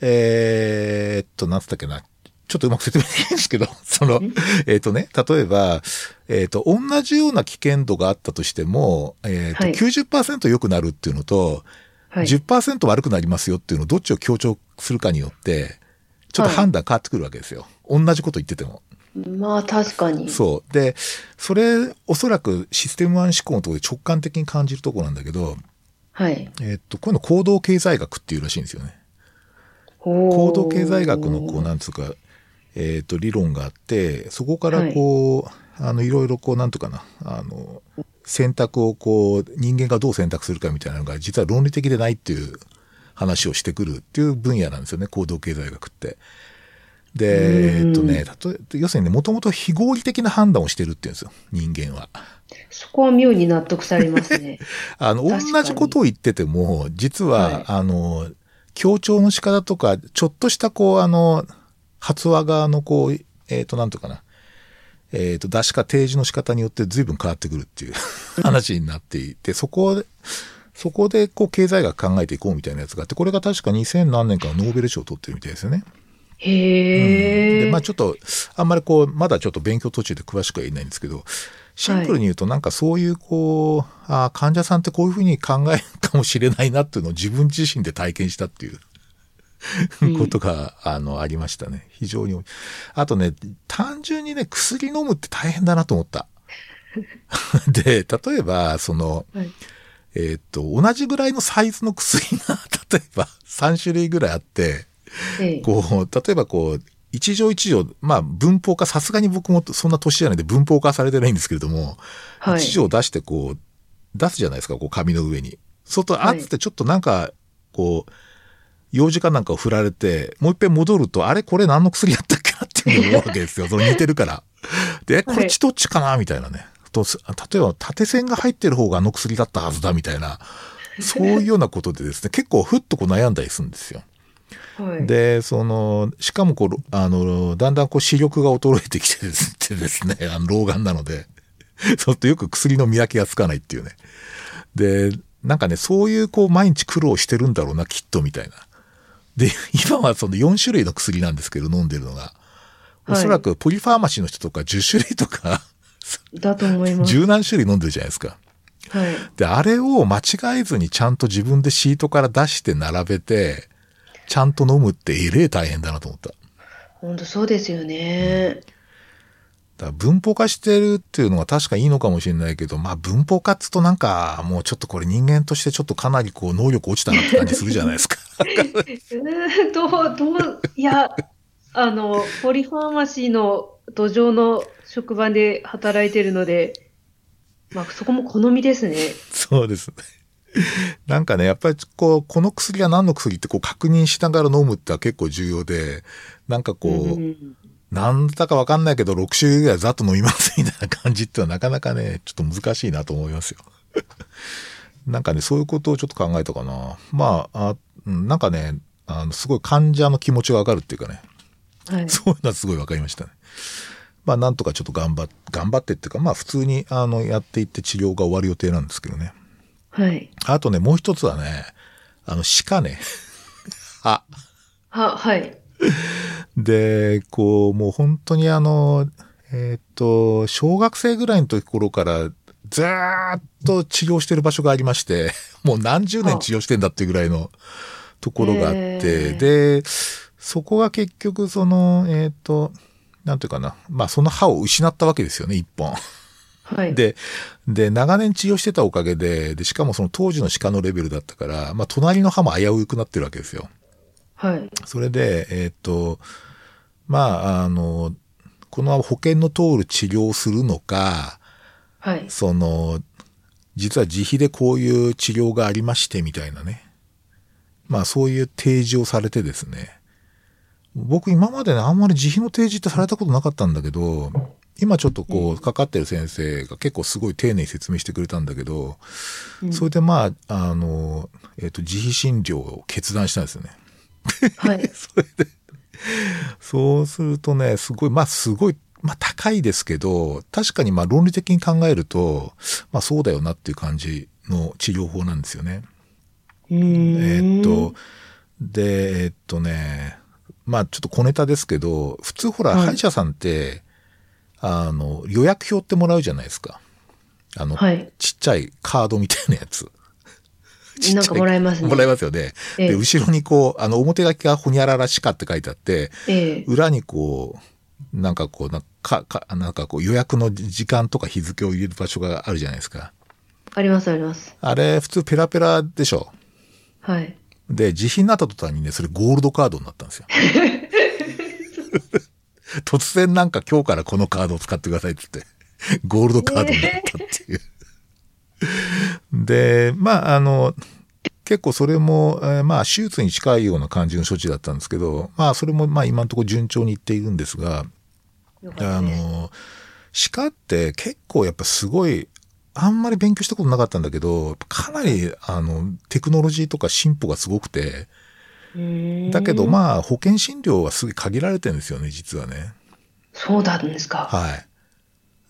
Speaker 1: えーっと、なんつったっけな。ちょっとうまく説明できないんですけど、その、えーっとね、例えば、えーっと、同じような危険度があったとしても、えーっと、
Speaker 2: はい
Speaker 1: 90%良くなるっていうのと、
Speaker 2: はい。
Speaker 1: 10%悪くなりますよっていうのをどっちを強調するかによって、ちょっと判断変わってくるわけですよ。同じこと言ってても。
Speaker 2: まあ確かに。
Speaker 1: そう。で、それ、おそらくシステムワン思考のところで直感的に感じるところなんだけど、
Speaker 2: はい。
Speaker 1: えーっと、こういうの行動経済学っていうらしいんですよね。
Speaker 2: 行
Speaker 1: 行動経済学のこうなんつうか、えー、と理論があってそこからこう、あのいろいろこうなんとかなあの選択をこう人間がどう選択するかみたいなのが実は論理的でないっていう話をしてくるっていう分野なんですよね行動経済学って。で、えっとね、例え要するにね、もともと非合理的な判断をしてるっていうんですよ、人間は。
Speaker 2: そこは妙に納得されますね。
Speaker 1: あの、同じことを言ってても、実は、
Speaker 2: はい
Speaker 1: あの、強調の仕方とか、ちょっとしたこう、あの、発話側のこう、えっ、と、なんとかな。えっ、と、出しか提示の仕方によって随分変わってくるっていう 話になっていて、そこで、そこでこう経済学考えていこうみたいなやつがあって、これが確か2000何年かのノーベル賞を取ってるみたいですよね。
Speaker 2: へえ。
Speaker 1: で、まあちょっと、あんまりこう、まだちょっと勉強途中で詳しくは言えないんですけど、シンプルに言うとなんかそういうこう、あー患者さんってこういうふうに考えるかもしれないなっていうのを自分自身で体験したっていう。ことが、あの、ありましたね。非常に。あとね、単純にね、薬飲むって大変だなと思った。で、例えば、その、
Speaker 2: はい
Speaker 1: えーっと、同じぐらいのサイズの薬が、例えば3種類ぐらいあって、
Speaker 2: ええ
Speaker 1: こう、例えばこう、一条一条、まあ文法化、さすがに僕もそんな年じゃないんで文法化されてないんですけれども、
Speaker 2: はい
Speaker 1: 一条出してこう、出すじゃないですか、こう紙の上に。そうすると、あってちょっとなんか、こう、用事かなんかを振られて、もう一遍戻ると、あれこれ何の薬やったっけなっていうわけですよ。その似てるから。で、これ血どっちかなみたいなね。と例えば、縦線が入ってる方があの薬だったはずだみたいな、そういうようなことでですね、結構ふっとこう悩んだりするんですよ。
Speaker 2: はい。
Speaker 1: で、その、しかもこう、あの、だんだんこう視力が衰えてきてですですね、あの老眼なので、そうするとよく薬の見分けがつかないっていうね。で、なんかね、そういうこう毎日苦労してるんだろうな、きっとみたいな。で、今はその4種類の薬なんですけど、飲んでるのが。おそらくポリファーマシーの人とか10種類とか、
Speaker 2: だと思います。
Speaker 1: 十何種類飲んでるじゃないですか。
Speaker 2: はい。
Speaker 1: で、あれを間違えずにちゃんと自分でシートから出して並べて、ちゃんと飲むってえれえ大変だなと思った。
Speaker 2: 本当そうですよね。
Speaker 1: だから文法化してるっていうのは確かいいのかもしれないけど、まあ文法化っつうとなんかもうちょっとこれ人間としてちょっとかなりこう能力落ちたなって感じするじゃないですか。
Speaker 2: うーんどう、どう、いや、あの、ポリファーマシーの土壌の職場で働いてるので、まあ、そこも好みですね。
Speaker 1: そうですね。なんかね、やっぱりこう、この薬は何の薬ってこう確認しながら飲むってのは結構重要で、なんかこう、
Speaker 2: うん
Speaker 1: なんだかわかんないけど6種類ぐらいざっと飲みますみたいな感じってのはなかなかね、ちょっと難しいなと思いますよ。なんかね、そういうことをちょっと考えたかな。まあ、あうんなんかね、あの、すごい患者の気持ちがわかるっていうかね、
Speaker 2: はい。
Speaker 1: そういうのはすごいわかりましたね。まあ、なんとかちょっと頑張っ、頑張ってっていうか、まあ、普通に、あの、やっていって治療が終わる予定なんですけどね。
Speaker 2: はい。
Speaker 1: あとね、もう一つはね、あの、歯科ね。歯。
Speaker 2: は、はい。
Speaker 1: で、こう、もう本当にあの、えーっと、小学生ぐらいの時頃から、ずーっと治療してる場所がありまして、もう何十年治療してんだっていうぐらいのところがあって、で、そこが結局その、えーっと、なんていうかな、まあその歯を失ったわけですよね、一本。
Speaker 2: はい。
Speaker 1: で、で、長年治療してたおかげで、で、しかもその当時の歯科のレベルだったから、まあ隣の歯も危うくなってるわけですよ。
Speaker 2: はい。
Speaker 1: それで、えーっと、まあ、あの、この保険の通る治療をするのか、
Speaker 2: はい。
Speaker 1: その、実は自費でこういう治療がありましてみたいなね。まあそういう提示をされてですね。僕今までね、あんまり自費の提示ってされたことなかったんだけど、今ちょっとこう、かかってる先生が結構すごい丁寧に説明してくれたんだけど、
Speaker 2: うん
Speaker 1: それでまあ、あの、えっ、と、自費診療を決断したんですよね。
Speaker 2: はい。
Speaker 1: それで、そうするとね、すごい、まあすごい、まあ高いですけど、確かにまあ論理的に考えると、まあそうだよなっていう感じの治療法なんですよね。えーっと、で、えーっとね、まあちょっと小ネタですけど、普通ほら、
Speaker 2: はい
Speaker 1: 歯医者さんって、あの、予約表ってもらうじゃないですか。あの、
Speaker 2: はい。
Speaker 1: ちっちゃいカードみたいなやつ。ちっちゃ
Speaker 2: なんかもらえますね。
Speaker 1: もらえますよね。
Speaker 2: ええ
Speaker 1: で、後ろにこう、あの、表書きがほにゃららしかって書いてあって、
Speaker 2: ええ。
Speaker 1: 裏にこう、なんかこう、なんか、かなんかこう予約の時間とか日付を入れる場所があるじゃないですか。
Speaker 2: ありますあります。
Speaker 1: あれ、普通ペラペラでしょ。
Speaker 2: はい。
Speaker 1: で、自費になった途端にね、それゴールドカードになったんですよ。突然なんか今日からこのカードを使ってくださいって言って、ゴールドカードになったっていう。で、まあ、あの、結構それも、えーまあ、手術に近いような感じの処置だったんですけど、まあ、それもまあ今のところ順調にいっているんですが、
Speaker 2: よかったです。
Speaker 1: あの、歯科って結構やっぱすごい、あんまり勉強したことなかったんだけど、かなり、あの、テクノロジーとか進歩がすごくて、だけどまあ、保険診療はすごい限られてるんですよね、実はね。
Speaker 2: そうなんですか。
Speaker 1: はい。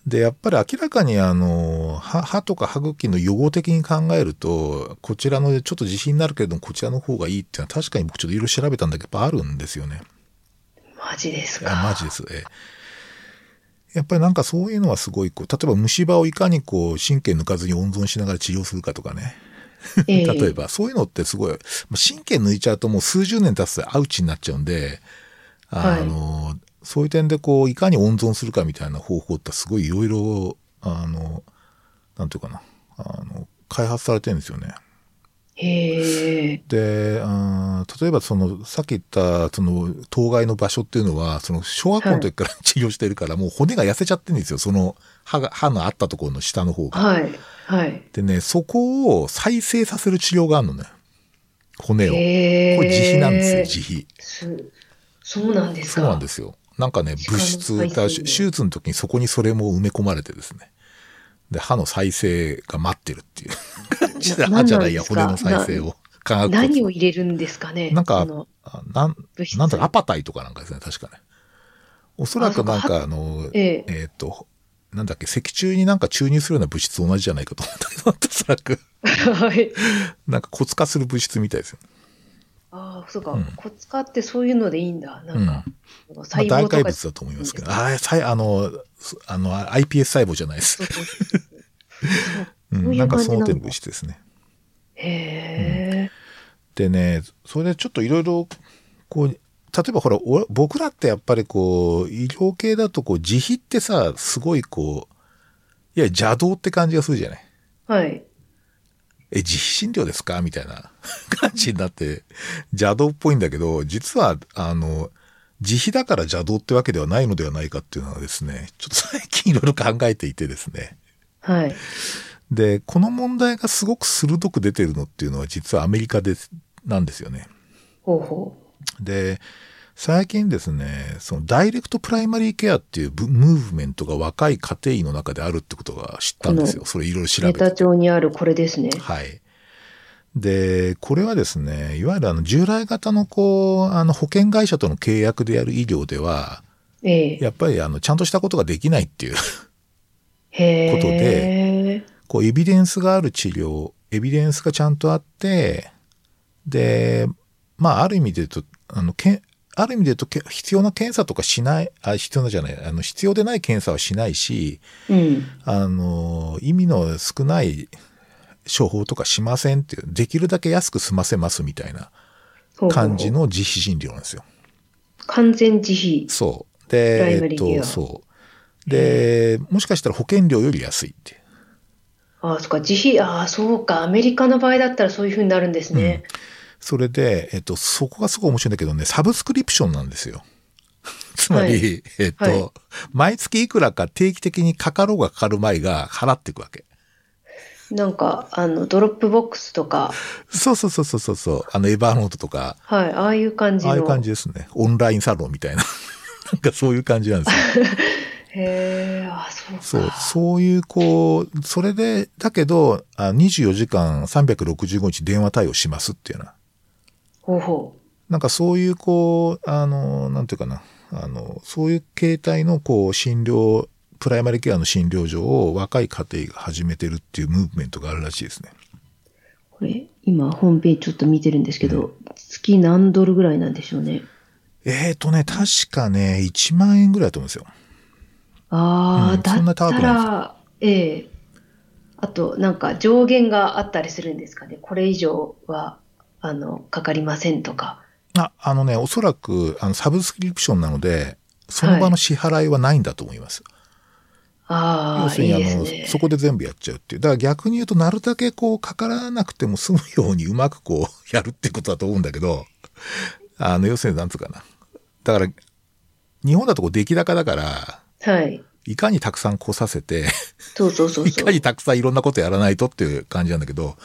Speaker 1: で、やっぱり明らかにあの、歯歯とか歯茎の予後的に考えると、こちらのちょっと自信になるけれども、こちらの方がいいっていうのは確かに僕ちょっといろいろ調べたんだけど、やっぱあるんですよね。
Speaker 2: マジです
Speaker 1: あ
Speaker 2: か。
Speaker 1: マジです。ええやっぱりなんかそういうのはすごいこう、例えば虫歯をいかにこう、神経抜かずに温存しながら治療するかとかね。
Speaker 2: ええ
Speaker 1: 例えば、そういうのってすごい、まあ神経抜いちゃうともう数十年経つとアウチになっちゃうんで、あの、そういう点でこう、いかに温存するかみたいな方法ってすごいいろいろ、あの、なんていうかな、あの、開発されてるんですよね。
Speaker 2: へえ。
Speaker 1: で、うん例えばその、さっき言った、その、当該の場所っていうのは、その、小学校の時から治療してるから、もう骨が痩せちゃってるんですよ。その、歯が、歯のあったところの下の方が。
Speaker 2: はい。はい。
Speaker 1: でね、そこを再生させる治療があるのね。骨を。こ。れ自費なんですよ、自費。
Speaker 2: すそうなんですか？
Speaker 1: そうなんですよ。なんかね、物質、だ手術の時にそこにそれも埋め込まれてですね。で、歯の再生が待ってるっていう感じで、
Speaker 2: な
Speaker 1: 歯 じゃないや、骨の再生を。科学
Speaker 2: 何を入れるんですかね？
Speaker 1: なんかなん、なんだろうアパタイとかなんかですね、確かね。おそらくなんかあの、
Speaker 2: ええ
Speaker 1: えっ、と、なんだっけ、脊柱になんか注入するような物質と同じじゃないかと思ったけど、おそらく、
Speaker 2: はい。
Speaker 1: なんか骨化する物質みたいですよ。
Speaker 2: ああ、そうか、
Speaker 1: うん
Speaker 2: 骨化ってそういうのでいいんだ。なんか、
Speaker 1: うんまあ、
Speaker 2: 細胞
Speaker 1: 大
Speaker 2: とか。
Speaker 1: 怪物だと思いますけど、ああ、あの、すあの、iPS 細胞じゃないです
Speaker 2: そう。
Speaker 1: ん、なんかその手の物質ですね。
Speaker 2: へえ。
Speaker 1: でね、それでちょっといろいろ、こう、例えばほら、お僕らってやっぱりこう、医療系だとこう、自費ってさ、すごいこう、いや、邪道って感じがするじゃない？
Speaker 2: はい。
Speaker 1: え、自費診療ですか？みたいな 感じになって、邪道っぽいんだけど、実は、あの、自費だから邪道ってわけではないのではないかっていうのはですね、ちょっと最近いろいろ考えていてですね。
Speaker 2: はい。
Speaker 1: で、この問題がすごく鋭く出てるのっていうのは実はアメリカで、なんですよね。
Speaker 2: ほうほ
Speaker 1: で、最近ですね、そのダイレクトプライマリーケアっていうブムーブメントが若い家庭医の中であるってことが知ったんですよ。
Speaker 2: こ
Speaker 1: それいろいろ
Speaker 2: う。
Speaker 1: 調べて
Speaker 2: ネタ。帳にあるこれですね。
Speaker 1: はい。で、これはですね、いわゆるあの従来型のこう、あの保険会社との契約でやる医療では、
Speaker 2: ええ。
Speaker 1: やっぱりあのちゃんとしたことができないっていう。ことでこうエビデンスがある治療、エビデンスがちゃんとあって、で、まあある意味で言うと、あの、けんある意味で言うとけ必要な検査とかしない、あ、必要なじゃない、あの、必要でない検査はしないし、
Speaker 2: うん。
Speaker 1: あの、意味の少ない処方とかしませんっていう、できるだけ安く済ませますみたいな感じ。の実施診療なんですよ。
Speaker 2: 完全自費。
Speaker 1: そう。で、えっと、そう。で、もしかしたら保険料より安いって。
Speaker 2: ああ、そっか、自費、ああ、そうか、アメリカの場合だったらそういうふうになるんですね。
Speaker 1: それで、えっと、そこがすごい面白いんだけどね、サブスクリプションなんですよ。つまり、
Speaker 2: はい
Speaker 1: えっと、
Speaker 2: はい
Speaker 1: 毎月いくらか定期的にかかろうがかかるまいが払っていくわけ。
Speaker 2: なんか、あの、 Dropbox とか、
Speaker 1: そうそうそうそうそう、あの、 Evernote とか、
Speaker 2: はい、ああいう感じの。
Speaker 1: ああいう感じですね。オンラインサロンみたいな。なんかそういう感じなんですよ。
Speaker 2: へえ、ああ、そうか。
Speaker 1: そう、そういう、こう、それで、だけど、あ24時間365日電話対応しますっていうような。
Speaker 2: ほうほ
Speaker 1: なんかそういう、こう、あの、なんていうかな、あの、そういう形態の、こう、診療、プライマリケアの診療所を若い家庭が始めてるっていうムーブメントがあるらしいですね。
Speaker 2: う。これ、今、ホームページちょっと見てるんですけど、月何ドルぐらいなんでしょうね。
Speaker 1: えーとね、確かね、1万円ぐらいだと思うんですよ。
Speaker 2: ああ、
Speaker 1: うん
Speaker 2: だったら、ええあと、なんか上限があったりするんですかね。これ以上は、あの、かかりませんとか。
Speaker 1: あ、あのね、おそらく、あの、サブスクリプションなので、その場の支払いはないんだと思います。
Speaker 2: ああ、
Speaker 1: 要するに、
Speaker 2: いい
Speaker 1: あの。そこで全部やっちゃうっていう。だから逆に言うと、なるだけこう、かからなくても済むようにうまくこう、やるってことだと思うんだけど、あの、要するになんつうかな。だから、日本だとこう、出来高だから、
Speaker 2: はい。
Speaker 1: いかにたくさん来させて、
Speaker 2: そうそうそう
Speaker 1: い。かにたくさんいろんなことやらないとっていう感じなんだけど、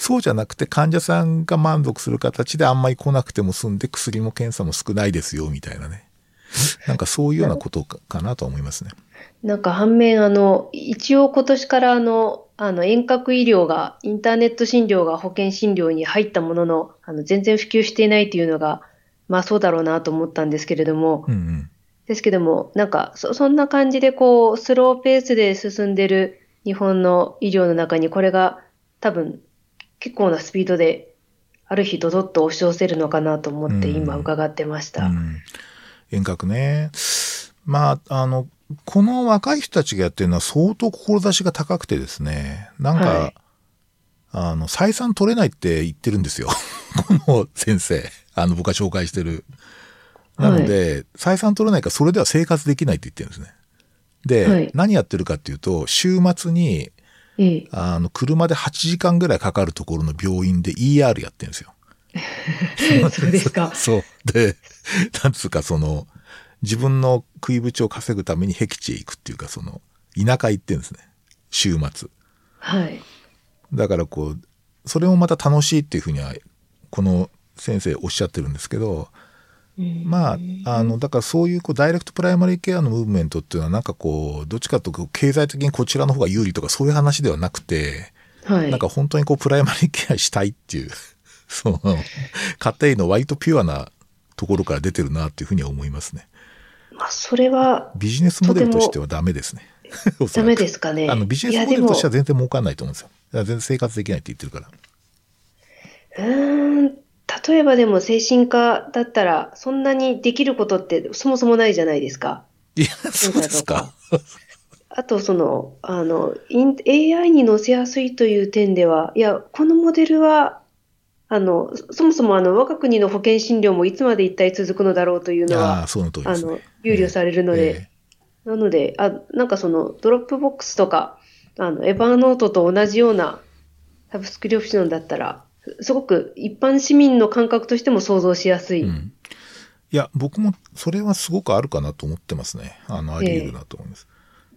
Speaker 1: そうじゃなくて患者さんが満足する形であんまり来なくても済んで薬も検査も少ないですよみたいなね。なんかそういうようなことかかなと思いますね。
Speaker 2: なんか反面、あの、一応今年からあの、あの遠隔医療が、インターネット診療が保険診療に入ったものの、あの、全然普及していないというのが、まあそうだろうなと思ったんですけれども、
Speaker 1: うんうん。
Speaker 2: ですけども、なんかそ、そんな感じでこう、スローペースで進んでる日本の医療の中に、これが多分、結構なスピードで、ある日ドドッと押し寄せるのかなと思って
Speaker 1: うん
Speaker 2: 今伺ってました。
Speaker 1: うん、遠隔ね。まあ、あの、この若い人たちがやってるのは相当志が高くてですね、なんか、
Speaker 2: はい
Speaker 1: あの、採算取れないって言ってるんですよ。この先生。あの、僕が紹介してる。なので、採算取れないからそれでは生活できないって言ってるんですね。で、
Speaker 2: はい
Speaker 1: 何やってるかっていうと、週末に、
Speaker 2: ええ。
Speaker 1: あの、車で8時間ぐらいかかるところの病院で ER やってるんですよ。
Speaker 2: そうですか。
Speaker 1: そう。で、なんつうかその、自分の食いぶちを稼ぐために僻地へ行くっていうか、その、田舎行ってるんですね。週末。
Speaker 2: はい。
Speaker 1: だからこう、それもまた楽しいっていうふうには、この先生おっしゃってるんですけど、
Speaker 2: うん
Speaker 1: まあ、あの、だからそういうこうダイレクトプライマリーケアのムーブメントっていうのはなんかこう、どっちかというと経済的にこちらの方が有利とかそういう話ではなくて、
Speaker 2: はい。
Speaker 1: なんか本当にこうプライマリーケアしたいっていう、その、家庭の割とピュアなところから出てるなっていうふうには思いますね。
Speaker 2: まあ、それは
Speaker 1: ビジネスモデルとしてはダメですね。
Speaker 2: ダメですかね。
Speaker 1: あのビジネスモデルとしては全然儲かんないと思うんですよ。全然生活できないって言ってるから。
Speaker 2: うーん、例えばでも精神科だったら、そんなにできることってそもそもないじゃないですか。
Speaker 1: いや、そうですか。
Speaker 2: あと、その、あの、イン AI に載せやすいという点では、いや、このモデルは、あの、そそもそもあの、我が国の保険診療もいつまで一体続くのだろうというの
Speaker 1: あ
Speaker 2: は
Speaker 1: あ、、その通りです、ね。
Speaker 2: あの、憂慮されるので、
Speaker 1: え
Speaker 2: なので、あ、なんかその、 Dropbox とか、あの、 Evernote と同じようなサブスクリプションだったら、すすごく一般市民の感覚としても想像しやすい。
Speaker 1: えうん。いや、僕もそれはすごくあるかなと思ってますね。あの、あり得るなと思います。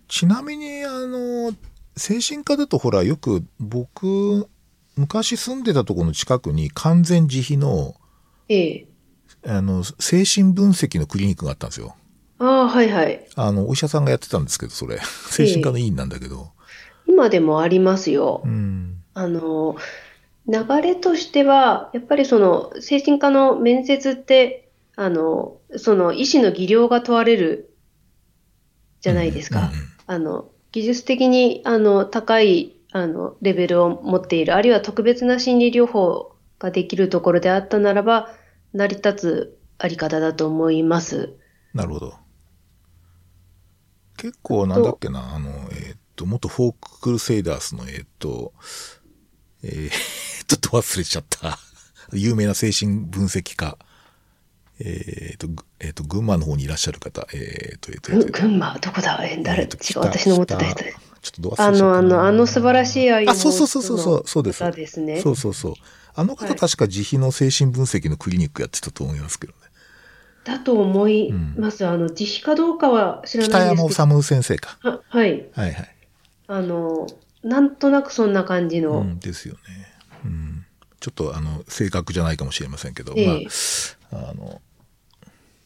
Speaker 1: ちなみに、あの、精神科だとほら、よく僕、昔住んでたところの近くに完全自費の、
Speaker 2: ええ。
Speaker 1: あの、精神分析のクリニックがあったんですよ。
Speaker 2: ああ、はいはい。
Speaker 1: あの、お医者さんがやってたんですけど、それ。精神科の医院なんだけど。
Speaker 2: 今でもありますよ。
Speaker 1: うん。
Speaker 2: あの、流れとしては、やっぱりその、精神科の面接って、あの、その医師の技量が問われるじゃないですか。あの、技術的に、あの、高い、あの、レベルを持っている、あるいは特別な心理療法ができるところであったならば、成り立つあり方だと思います。
Speaker 1: なるほど。結構なんだっけな、あの、えーっと、元フォーククルセイダースの、えーっと、えー、ちょっと忘れちゃった。有名な精神分析家。えーっと、ぐえーっと、群馬の方にいらっしゃる方。えーっと、えーっと、えーっと、
Speaker 2: ぐ群馬、どこだ？え、誰、違う、
Speaker 1: えーっと北
Speaker 2: 私の思ってた人。
Speaker 1: ちょっとど忘れちゃ
Speaker 2: あ
Speaker 1: ったな
Speaker 2: の、あの、あの素晴らしい愛を
Speaker 1: あ、そうそうそうそうそう、そうです。
Speaker 2: 方ですね。
Speaker 1: そうそうそう。あの方、
Speaker 2: はい
Speaker 1: 確か自費の精神分析のクリニックやってたと思いますけどね。
Speaker 2: だと思います。あの、自費かどうかは知ら
Speaker 1: 北
Speaker 2: ないんですけど。
Speaker 1: 山治先生か。
Speaker 2: ははい。
Speaker 1: はいはい。
Speaker 2: あの、なんとなくそんな感じの。
Speaker 1: うん、ですよね。うん。ちょっとあの正確じゃないかもしれませんけど、
Speaker 2: ええ
Speaker 1: まああの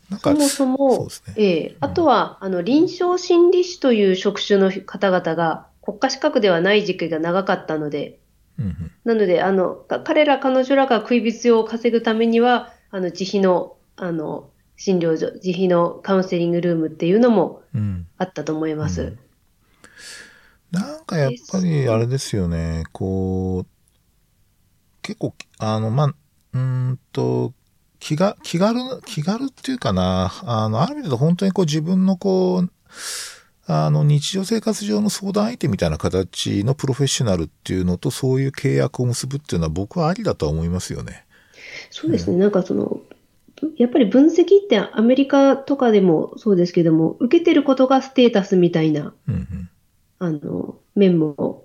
Speaker 1: なんか
Speaker 2: そもそも、
Speaker 1: そうですね。
Speaker 2: ええあとは、あの、臨床心理士という職種の方々が国家資格ではない時期が長かったので、
Speaker 1: うんうん
Speaker 2: なので、あの、か彼ら、彼女らが食いびつを稼ぐためには、あの、自費の、あの、診療所、自費のカウンセリングルームっていうのも
Speaker 1: うん。
Speaker 2: あったと思います。
Speaker 1: うんなんかやっぱりあれですよね、こう、結構、あの、まあ、うーんと、気が、気軽、気軽っていうかな、あの、ある意味で本当にこう自分のこう、あの、日常生活上の相談相手みたいな形のプロフェッショナルっていうのとそういう契約を結ぶっていうのは僕はありだとは思いますよね。
Speaker 2: そうですね。なんかその、やっぱり分析ってアメリカとかでもそうですけども、受けてることがステータスみたいな、
Speaker 1: うんうん。
Speaker 2: あの、面も、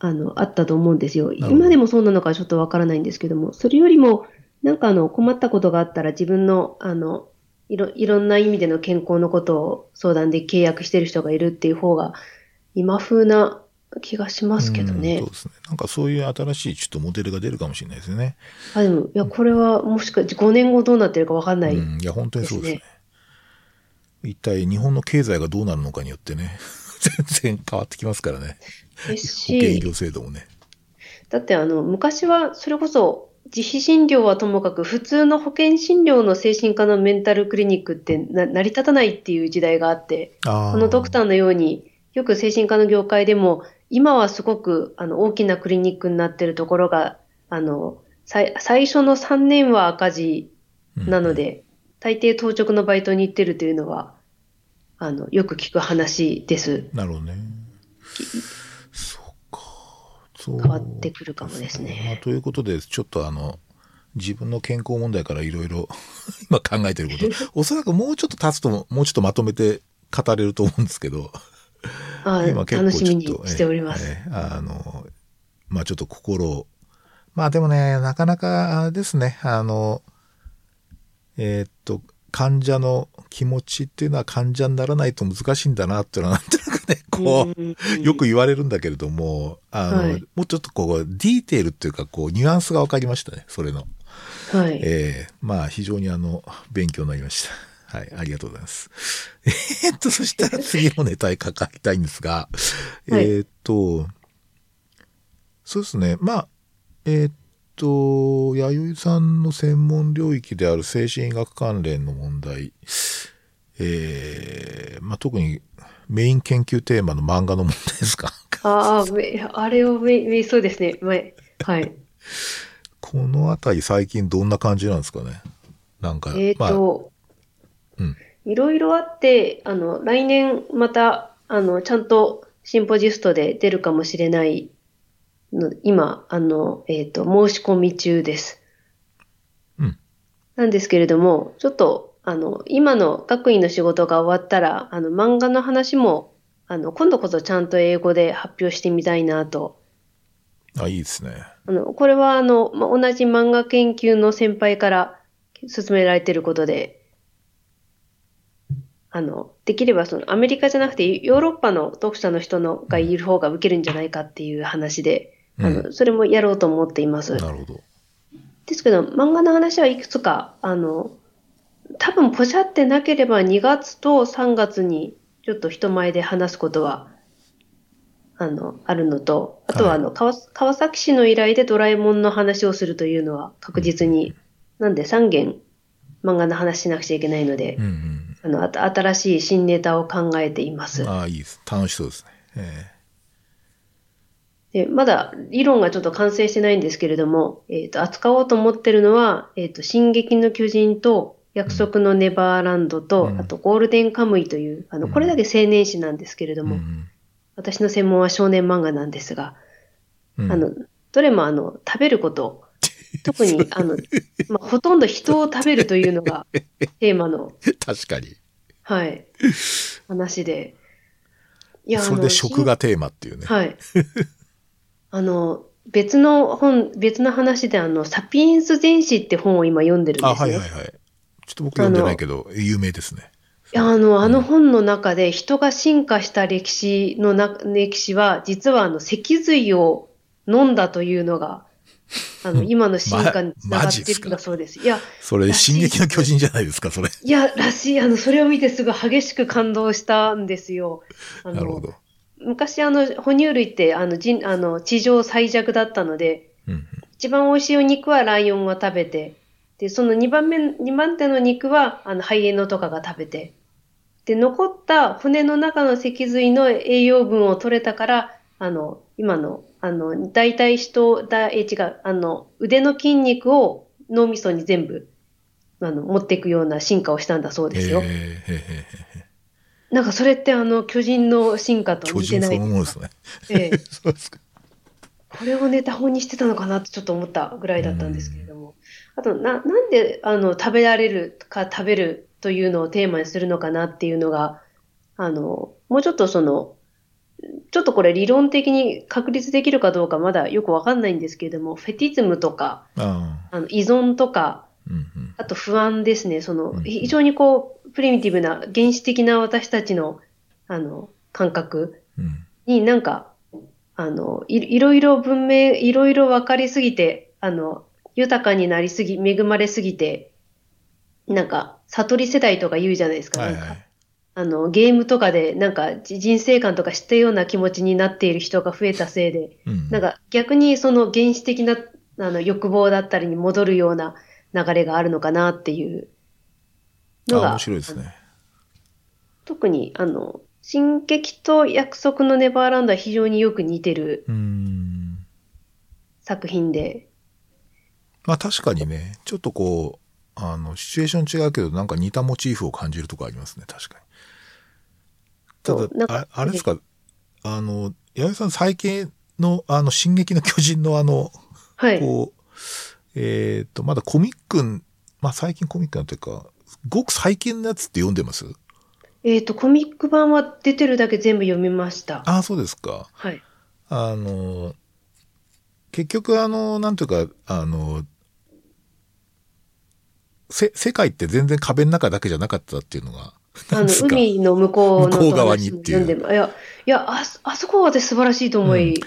Speaker 2: あの、あったと思うんですよ。今でもそうなのかちょっとわからないんですけども、それよりも、なんかあの、困ったことがあったら自分の、あの、いろ、いろんな意味での健康のことを相談で契約してる人がいるっていう方が、今風な気がしますけどね
Speaker 1: うんそう。ですね。なんかそういう新しいちょっとモデルが出るかもしれないですよね。
Speaker 2: あ、でも、いや、これはもしかして5年後どうなってるかわかんない。
Speaker 1: うん、いや、本当にそうですね。一体日本の経済がどうなるのかによってね、全然変わってきますからね。
Speaker 2: ですし、
Speaker 1: 保険医療制度もね。
Speaker 2: だってあの、昔はそれこそ、自費診療はともかく、普通の保険診療の精神科のメンタルクリニックってな成り立たないっていう時代があって、
Speaker 1: あ
Speaker 2: このドクターのように、よく精神科の業界でも、今はすごくあの大きなクリニックになってるところが、あの、最最初の3年は赤字なので、大抵当直のバイトに行ってるというのは、あの、よく聞く話です。
Speaker 1: なるほどね。そうか。そう
Speaker 2: 変わってくるかもですね
Speaker 1: まあということで、ちょっとあの、自分の健康問題からいろいろ今考えてること、おそらくもうちょっと経つと、もうちょっとまとめて語れると思うんですけど、
Speaker 2: あ
Speaker 1: 今結構
Speaker 2: 楽しみに
Speaker 1: ちょっと
Speaker 2: しております。
Speaker 1: ええあの、まあちょっと心を、まあでもね、なかなかですね、あの、えーっと、患者の気持ちっていうのは患者にならないと難しいんだなっていうのはなんとなくね、こう、よく言われるんだけれども、あの、
Speaker 2: はい
Speaker 1: もうちょっとこう、ディテールっていうか、こう、ニュアンスが分かりましたね、それの。
Speaker 2: はい。
Speaker 1: ええまあ、非常にあの、勉強になりました。はい、ありがとうございます。えーっと、そしたら次のネタにかかりたいんですが、
Speaker 2: はい
Speaker 1: えーっと、そうですね、まあ、えーっと、弥生さんの専門領域である精神医学関連の問題、えーまあ、特にメイン研究テーマの漫画の問題ですか？
Speaker 2: ああ、めあれをめ、め、そうですね。めはい。
Speaker 1: このあたり最近どんな感じなんですかね？なんか、
Speaker 2: えっ、
Speaker 1: まあ、
Speaker 2: と、
Speaker 1: うん
Speaker 2: いろいろあって、あの、来年また、あの、ちゃんとシンポジストで出るかもしれないの、今、あの、えっ、と、申し込み中です。
Speaker 1: うん
Speaker 2: なんですけれども、ちょっと、あの、今の学院の仕事が終わったら、あの、漫画の話も、あの、今度こそちゃんと英語で発表してみたいなと
Speaker 1: あ、いいですね。
Speaker 2: あの、これはあの、まあ、同じ漫画研究の先輩から勧められていることで、あの、できればそのアメリカじゃなくてヨーロッパの読者の人のがいる方が受けるんじゃないかっていう話で、あ
Speaker 1: う
Speaker 2: の、それもやろうと思っています。
Speaker 1: なるほど。
Speaker 2: ですけど、漫画の話はいくつか、あの、多分ポシャってなければ2月と3月にちょっと人前で話すことは、あの、あるのと、あとはあの、川川崎市の依頼でドラえもんの話をするというのは確実に、なんで3件漫画の話しなくちゃいけないので
Speaker 1: うん、うん。
Speaker 2: あの、あた新しい新ネタを考えています。
Speaker 1: ああ、いいです。楽しそうですね。え
Speaker 2: で、まだ理論がちょっと完成してないんですけれども、えっ、と、扱おうと思ってるのは、えっ、と、進撃の巨人と、約束のネバーランドと、
Speaker 1: うん
Speaker 2: あと、ゴールデンカムイという、あの、これだけ青年誌なんですけれ
Speaker 1: え
Speaker 2: ども、
Speaker 1: うん
Speaker 2: 私の専門は少年漫画なんですが、
Speaker 1: うん
Speaker 2: あの、どれもあの、食べること、特に、あの、まあ、ほとんど人を食べるというのが テーマの、
Speaker 1: 確かに。
Speaker 2: はい、話で。い
Speaker 1: それで食がテーマっていうね。
Speaker 2: はい。あの、別の本、別の話で、あの、サピエンス全史って本を今読んでるん
Speaker 1: あ、
Speaker 2: ですね。
Speaker 1: はいはいはい。ちょっと僕読んでないけど、有名ですね。
Speaker 2: いやあの、あの本の中で人が進化した歴史のな、歴史は、実はあの、脊髄を飲んだというのが、あの、今の進化につながっているんだそうです。いや、
Speaker 1: それ、進撃の巨人じゃないですか、それ。
Speaker 2: いや、らしい。あの、それを見てすごい激しく感動したんですよ。
Speaker 1: なるほど。
Speaker 2: 昔あの、哺乳類って、あの、人、あの、地上最弱だったので、
Speaker 1: うんうん
Speaker 2: 一番美味しいお肉はライオンが食べて、で、その2番目、2番手の肉は、あの、ハイエナとかが食べて、で、残った骨の中の脊髄の栄養分を取れたから、あの、今の、あの、大体人、だ、え、違う、あの、腕の筋肉を脳みそに全部、あの、持っていくような進化をしたんだそうですよ。
Speaker 1: へえへえへえ
Speaker 2: なんかそれってあの、巨人の進化と似てない
Speaker 1: のものですね。
Speaker 2: ええ
Speaker 1: そうですか。
Speaker 2: これをネタ本にしてたのかなってちょっと思ったぐらいだったんですけれども。あと、な、なんで、あの、食べられるか食べるというのをテーマにするのかなっていうのが、あの、もうちょっとその、ちょっとこれ理論的に確立できるかどうかまだよくわかんないんですけれども、フェティズムとか、
Speaker 1: あ
Speaker 2: の依存とか、
Speaker 1: うんうん。
Speaker 2: あと不安ですね。その
Speaker 1: うん、
Speaker 2: 非常にこう、プリミティブな、原始的な私たちの、あの、感覚
Speaker 1: うん。
Speaker 2: になんか、あの、いいろいろ文明、いろいろ分かりすぎて、あの、豊かになりすぎ、恵まれすぎて、なんか、悟り世代とか言うじゃないですか。なんか
Speaker 1: はいはい。
Speaker 2: あの、ゲームとかで、なんか、じ人生観とか知ったような気持ちになっている人が増えたせいで、
Speaker 1: うん。
Speaker 2: なんか、逆にその原始的な、あの、欲望だったりに戻るような流れがあるのかなっていうの
Speaker 1: あ、
Speaker 2: が、
Speaker 1: 面白いですね。
Speaker 2: 特に、あの、進撃と約束のネバーランドは非常によく似てる。作品で、
Speaker 1: まあ確かにね、ちょっとこう、あの、シチュエーション違うけど、なんか似たモチーフを感じるとこありますね、確かに。ただ、ああれですか、あの、弥生さん最近の、あの、進撃の巨人のあの、
Speaker 2: はい。
Speaker 1: こう、えっ、と、まだコミックン、まあ最近コミックなんていうか、ごく最近のやつって読んでます？
Speaker 2: えっ、と、コミック版は出てるだけ全部読みました。
Speaker 1: ああ、そうですか。
Speaker 2: はい。
Speaker 1: あの、結局あの、なんていうか、あの、せ、世界って全然壁の中だけじゃなかったっていうのが、
Speaker 2: あの海の向こうの
Speaker 1: 向こう側にっていう
Speaker 2: いや、いや、あ、あそこは私素晴らしいと思い、
Speaker 1: うん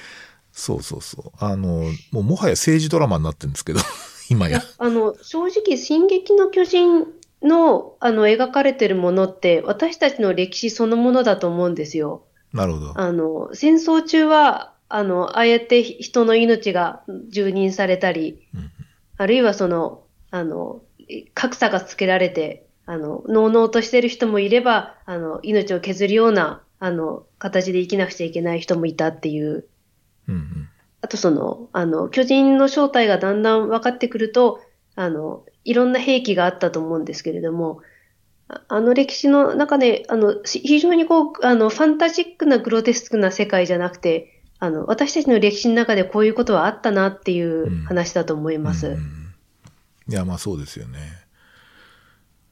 Speaker 1: そうそうそう。あの、もうもはや政治ドラマになってるんですけど、今や。
Speaker 2: あの、正直、進撃の巨人の、あの、描かれてるものって、私たちの歴史そのものだと思うんですよ。
Speaker 1: なるほど。
Speaker 2: あの、戦争中は、あの、ああやって人の命が蹂躙されたり、
Speaker 1: うん
Speaker 2: あるいはその、あの、格差がつけられて、あの、のうのうとしてる人もいれば、あの、命を削るような、あの、形で生きなくちゃいけない人もいたっていう、
Speaker 1: うんうん。
Speaker 2: あとその、あの、巨人の正体がだんだん分かってくると、あの、いろんな兵器があったと思うんですけれども、ああの歴史の中で、あの、し非常にこう、あの、ファンタジックなグロテスクな世界じゃなくて、あの、私たちの歴史の中でこういうことはあったなっていう話だと思います。
Speaker 1: うんうんいや、まあそうですよね。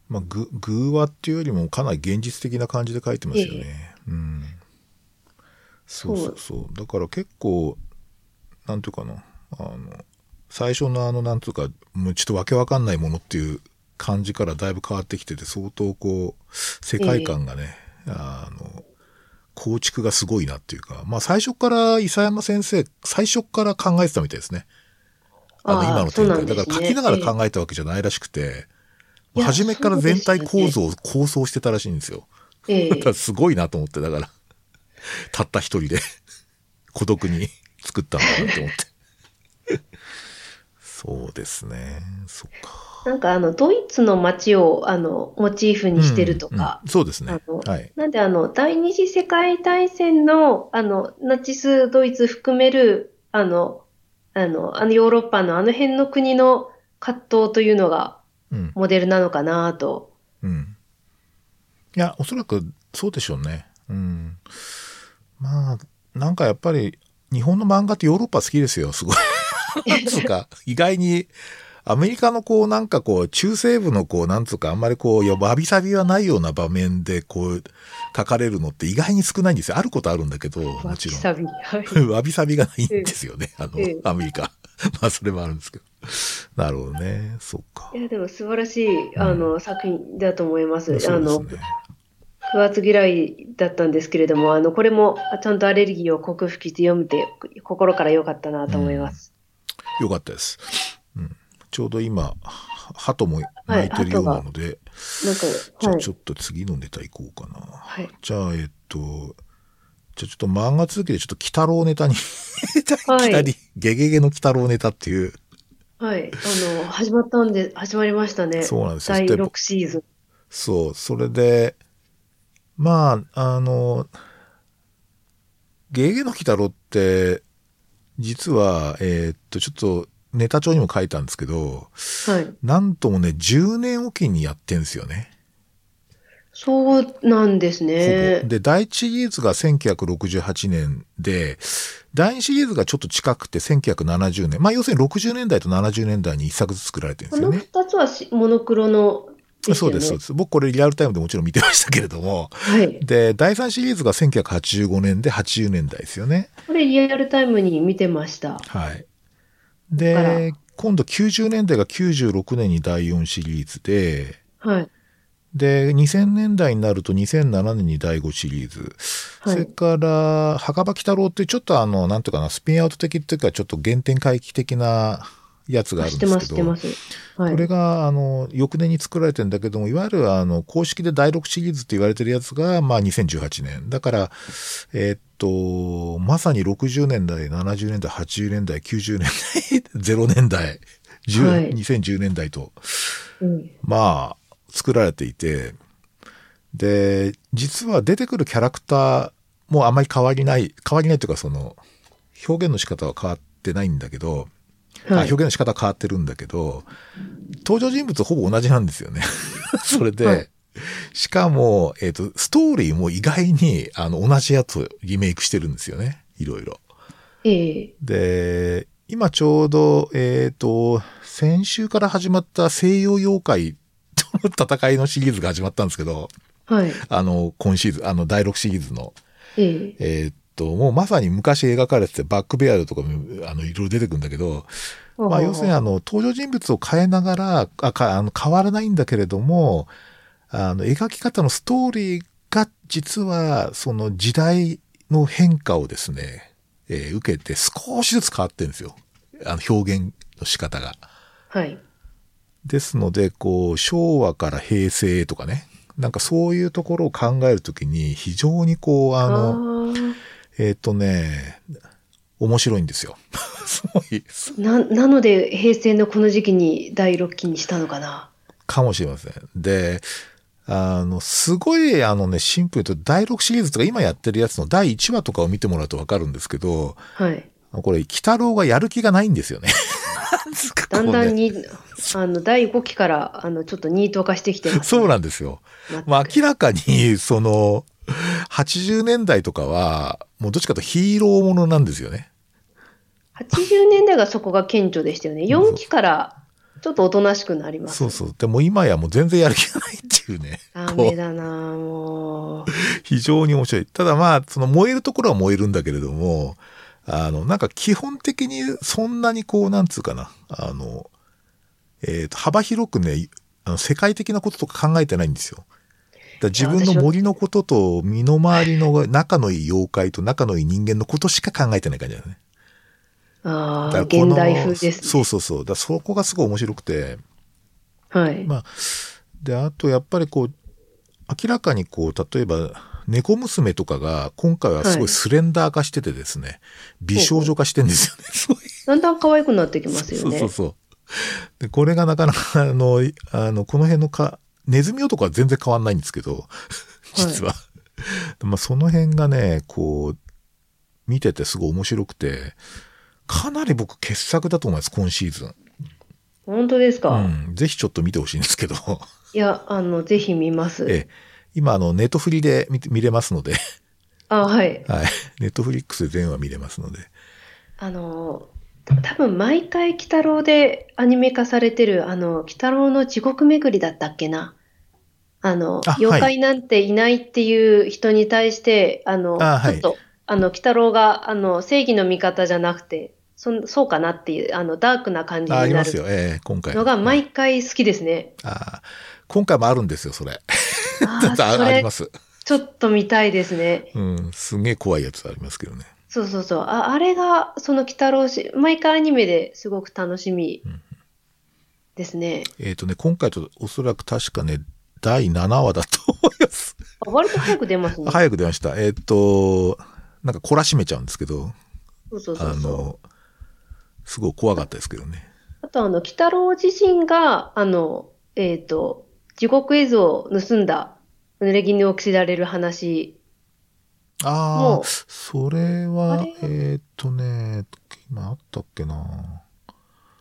Speaker 1: まあ、ぐ、偶話っていうよりもかなり現実的な感じで書いてますよね。うん。そうそうそう。だから結構、なんていうかな、あの、最初のあの、なんていうか、もうちょっとわけわかんないものっていう感じからだいぶ変わってきてて、相当こう、世界観がね、あの、構築がすごいなっていうか、まあ最初から伊佐山先生、最初から考えてたみたいですね。あの、今の展開。
Speaker 2: ね
Speaker 1: だから書きながら考えたわけじゃないらしくて、
Speaker 2: いや
Speaker 1: 初めから全体構造
Speaker 2: そ
Speaker 1: を構想してたらしいんですよ。
Speaker 2: え
Speaker 1: だから
Speaker 2: え
Speaker 1: すごいなと思って、だから、たった一人で孤独に作ったんだなと思って。そうですね。そっか。
Speaker 2: なんかあの、ドイツの街を、あの、モチーフにしてるとか、
Speaker 1: うんうんそうですね。はい。
Speaker 2: なんであの、第二次世界大戦の、あの、ナチスドイツ含める、あの、あの、あのヨーロッパのあの辺の国の葛藤というのが
Speaker 1: うん。
Speaker 2: モデルなのかなと。
Speaker 1: うん。いや、おそらくそうでしょうね。うん。まあ、なんかやっぱり、日本の漫画ってヨーロッパ好きですよ、すごい。なんつうか、意外に、アメリカのこう、なんかこう、中西部のこう、なんつうか、あんまりこう、わびさびはないような場面でこう、書かれるのって意外に少ないんですよ。あることあるんだけど、もちろん。
Speaker 2: わびさび。はい。
Speaker 1: わびさびがないんですよね。あの
Speaker 2: ええ、
Speaker 1: アメリカ。まあ、それもあるんですけど。なるほどね。そっか
Speaker 2: い。や、でも素晴らしい、あの、作品だと思います。あの。不発嫌いだったんですけれども、あの、これもちゃんとアレルギーを克服して読めて、心から良かったなと思います。
Speaker 1: よかったです。うん。ちょうど今、鳩も鳴いてるようなので、
Speaker 2: はい
Speaker 1: じゃあち。ょっと次のネタいこうかな。
Speaker 2: はい。
Speaker 1: じゃあ、えっと、じゃあちょっと漫画続きでちょっと鬼太郎ネタに、
Speaker 2: はい
Speaker 1: ゲゲゲの鬼太郎ネタっていう、
Speaker 2: はい。あの、始まったんで、始まりましたね。
Speaker 1: そうなんですよ
Speaker 2: 第
Speaker 1: で
Speaker 2: 6シーズン。
Speaker 1: そう、それで、まあ、あの、ゲゲゲの鬼太郎って、実は、えーっと、ちょっとネタ帳にも書いたんですけど、
Speaker 2: はい。
Speaker 1: なんともね、10年おきにやってんですよね。
Speaker 2: そうなんですね。
Speaker 1: で、第一シリーズが1968年で、第二シリーズがちょっと近くて1970年。まあ要するに60年代と70年代に一作ずつ作られてるんで
Speaker 2: この
Speaker 1: すよね。
Speaker 2: 2つはしモノクロのね。
Speaker 1: そうです、そうです。僕これリアルタイムでもちろん見てましたけれども。
Speaker 2: はい。
Speaker 1: で、第3シリーズが1985年で80年代ですよね。
Speaker 2: これリアルタイムに見てました。
Speaker 1: はい。で、今度90年代が96年に第4シリーズで、
Speaker 2: はい。
Speaker 1: で、2000年代になると2007年に第5シリーズ。
Speaker 2: はい
Speaker 1: それから、墓場鬼太郎ってちょっとあの、なんていうかな、スピンアウト的っていうか、ちょっと原点回帰的なやつがあるんですけど。
Speaker 2: はい。
Speaker 1: これが、あの、翌年に作られてるんだけども、いわゆる、あの、公式で第6シリーズって言われてるやつが、まあ、2018年。だから、えーっと、まさに60年代、70年代、80年代、90年代、0年代、10
Speaker 2: はい
Speaker 1: 2010年代と、
Speaker 2: うん
Speaker 1: まあ、作られていて、で、実は出てくるキャラクターもあまり変わりない、変わりないというか、その、表現の仕方は変わってないんだけど、あ
Speaker 2: はい
Speaker 1: 表現の仕方は変わってるんだけど、登場人物はほぼ同じなんですよね。それで、
Speaker 2: はい
Speaker 1: しかも、えっ、と、ストーリーも意外に、あの、同じやつをリメイクしてるんですよね。いろいろ。
Speaker 2: ええ
Speaker 1: で、今ちょうど、えっ、と、先週から始まった西洋妖怪との 戦いのシリーズが始まったんですけど、
Speaker 2: はい。
Speaker 1: あの、今シーズン、あの、第6シリーズの。
Speaker 2: ええ。
Speaker 1: えーっと、もうまさに昔描かれてて、バックベアードとかも、あの、いろいろ出てくるんだけど、まあ、要するにあの、登場人物を変えながら、あかあの変わらないんだけれども、あの、描き方のストーリーが、実は、その時代の変化をですね、えー受けて少しずつ変わってるんですよ。あの、表現の仕方が。
Speaker 2: はい。
Speaker 1: ですので、こう、昭和から平成とかね、なんかそういうところを考えるときに、非常にこう、あ
Speaker 2: あ
Speaker 1: の、
Speaker 2: ー
Speaker 1: えっ、とね、面白いんですよ。すごい、
Speaker 2: な、なので、平成のこの時期に第6期にしたのかな？
Speaker 1: かもしれません。で、あの、すごい、あのね、シンプルと、第6シリーズとか今やってるやつの第1話とかを見てもらうとわかるんですけど、
Speaker 2: はい。
Speaker 1: これ、鬼太郎がやる気がないんですよね。
Speaker 2: だんだ
Speaker 1: んね
Speaker 2: に、あの、第5期から、あの、ちょっとニート化してきてます、ね。
Speaker 1: そうなんですよ。まあ、明らかに、その、80年代とかは、もうどっちかとヒーローものなんですよね。
Speaker 2: 80年代がそこが顕著でしたよね。4期から、ちょっとおとなしくなります。
Speaker 1: そうそう。でも今やもう全然やる気がないっていうね。
Speaker 2: ダメだなもう。
Speaker 1: 非常に面白い。ただまあ、その燃えるところは燃えるんだけれども、あの、なんか基本的にそんなにこう、なんつうかな、あの、えっ、と、幅広くね、あの世界的なこととか考えてないんですよ。自分の森のことと身の回りの仲のいい妖怪と仲のいい人間のことしか考えてない感じだよね。
Speaker 2: ああ、現代風ですね。
Speaker 1: そうそうそう。だそこがすごい面白くて。
Speaker 2: はい。
Speaker 1: まあ、で、あとやっぱりこう、明らかにこう、例えば、猫娘とかが今回はすごいスレンダー化しててですね、美少女化してんですよね。そういう
Speaker 2: だんだん可愛くなってきますよね。
Speaker 1: そうそうそう。で、これがなかなか、あの、あの、この辺のか、ネズミ男は全然変わんないんですけど、実は。まあ、その辺がね、こう、見ててすごい面白くて、かなり僕傑作だと思います、今シーズン。
Speaker 2: 本当ですか、
Speaker 1: うん。ぜひちょっと見てほしいんですけど。
Speaker 2: いや、あの、ぜひ見ます。
Speaker 1: ええ、今、あの、ネットフリで見て見れますので、
Speaker 2: あ、はい。
Speaker 1: はい。ネットフリックスで全話見れますので。
Speaker 2: あの、多分毎回、鬼太郎でアニメ化されてる、あの、鬼太郎の地獄巡りだったっけな？あの、
Speaker 1: あはい
Speaker 2: 妖怪なんていないっていう人に対して、あの、
Speaker 1: あはい
Speaker 2: ちょっと、あの、鬼太郎が、あの、正義の味方じゃなくて、そんそうかなっていう、あの、ダークな感じ
Speaker 1: ああ
Speaker 2: になる
Speaker 1: りますよ、ええ今回。
Speaker 2: のが毎回好きですね。
Speaker 1: ああ今回もあるんですよ、それ。
Speaker 2: あー
Speaker 1: あ
Speaker 2: それ
Speaker 1: ありま、す。
Speaker 2: ちょっと見たいですね。
Speaker 1: うん、すげえ怖いやつありますけどね。
Speaker 2: そうそうそう。あ、あれが、その鬼太郎し、毎回アニメですごく楽しみですね。
Speaker 1: えっ、とね、今回とおそらく確かね、第7話だと思います。
Speaker 2: あ割と早く出ますね。
Speaker 1: 早く出ました。えっ、と、なんか懲らしめちゃうんですけど、
Speaker 2: そうそうそう。
Speaker 1: あの、すごい怖かったですけどね。
Speaker 2: あと、あの、鬼太郎自身が、あの、えっと、地獄絵図を盗んだ、濡れ衣を着せられる話。
Speaker 1: ああそれは
Speaker 2: あれ、
Speaker 1: えっ、とね、今あったっけな。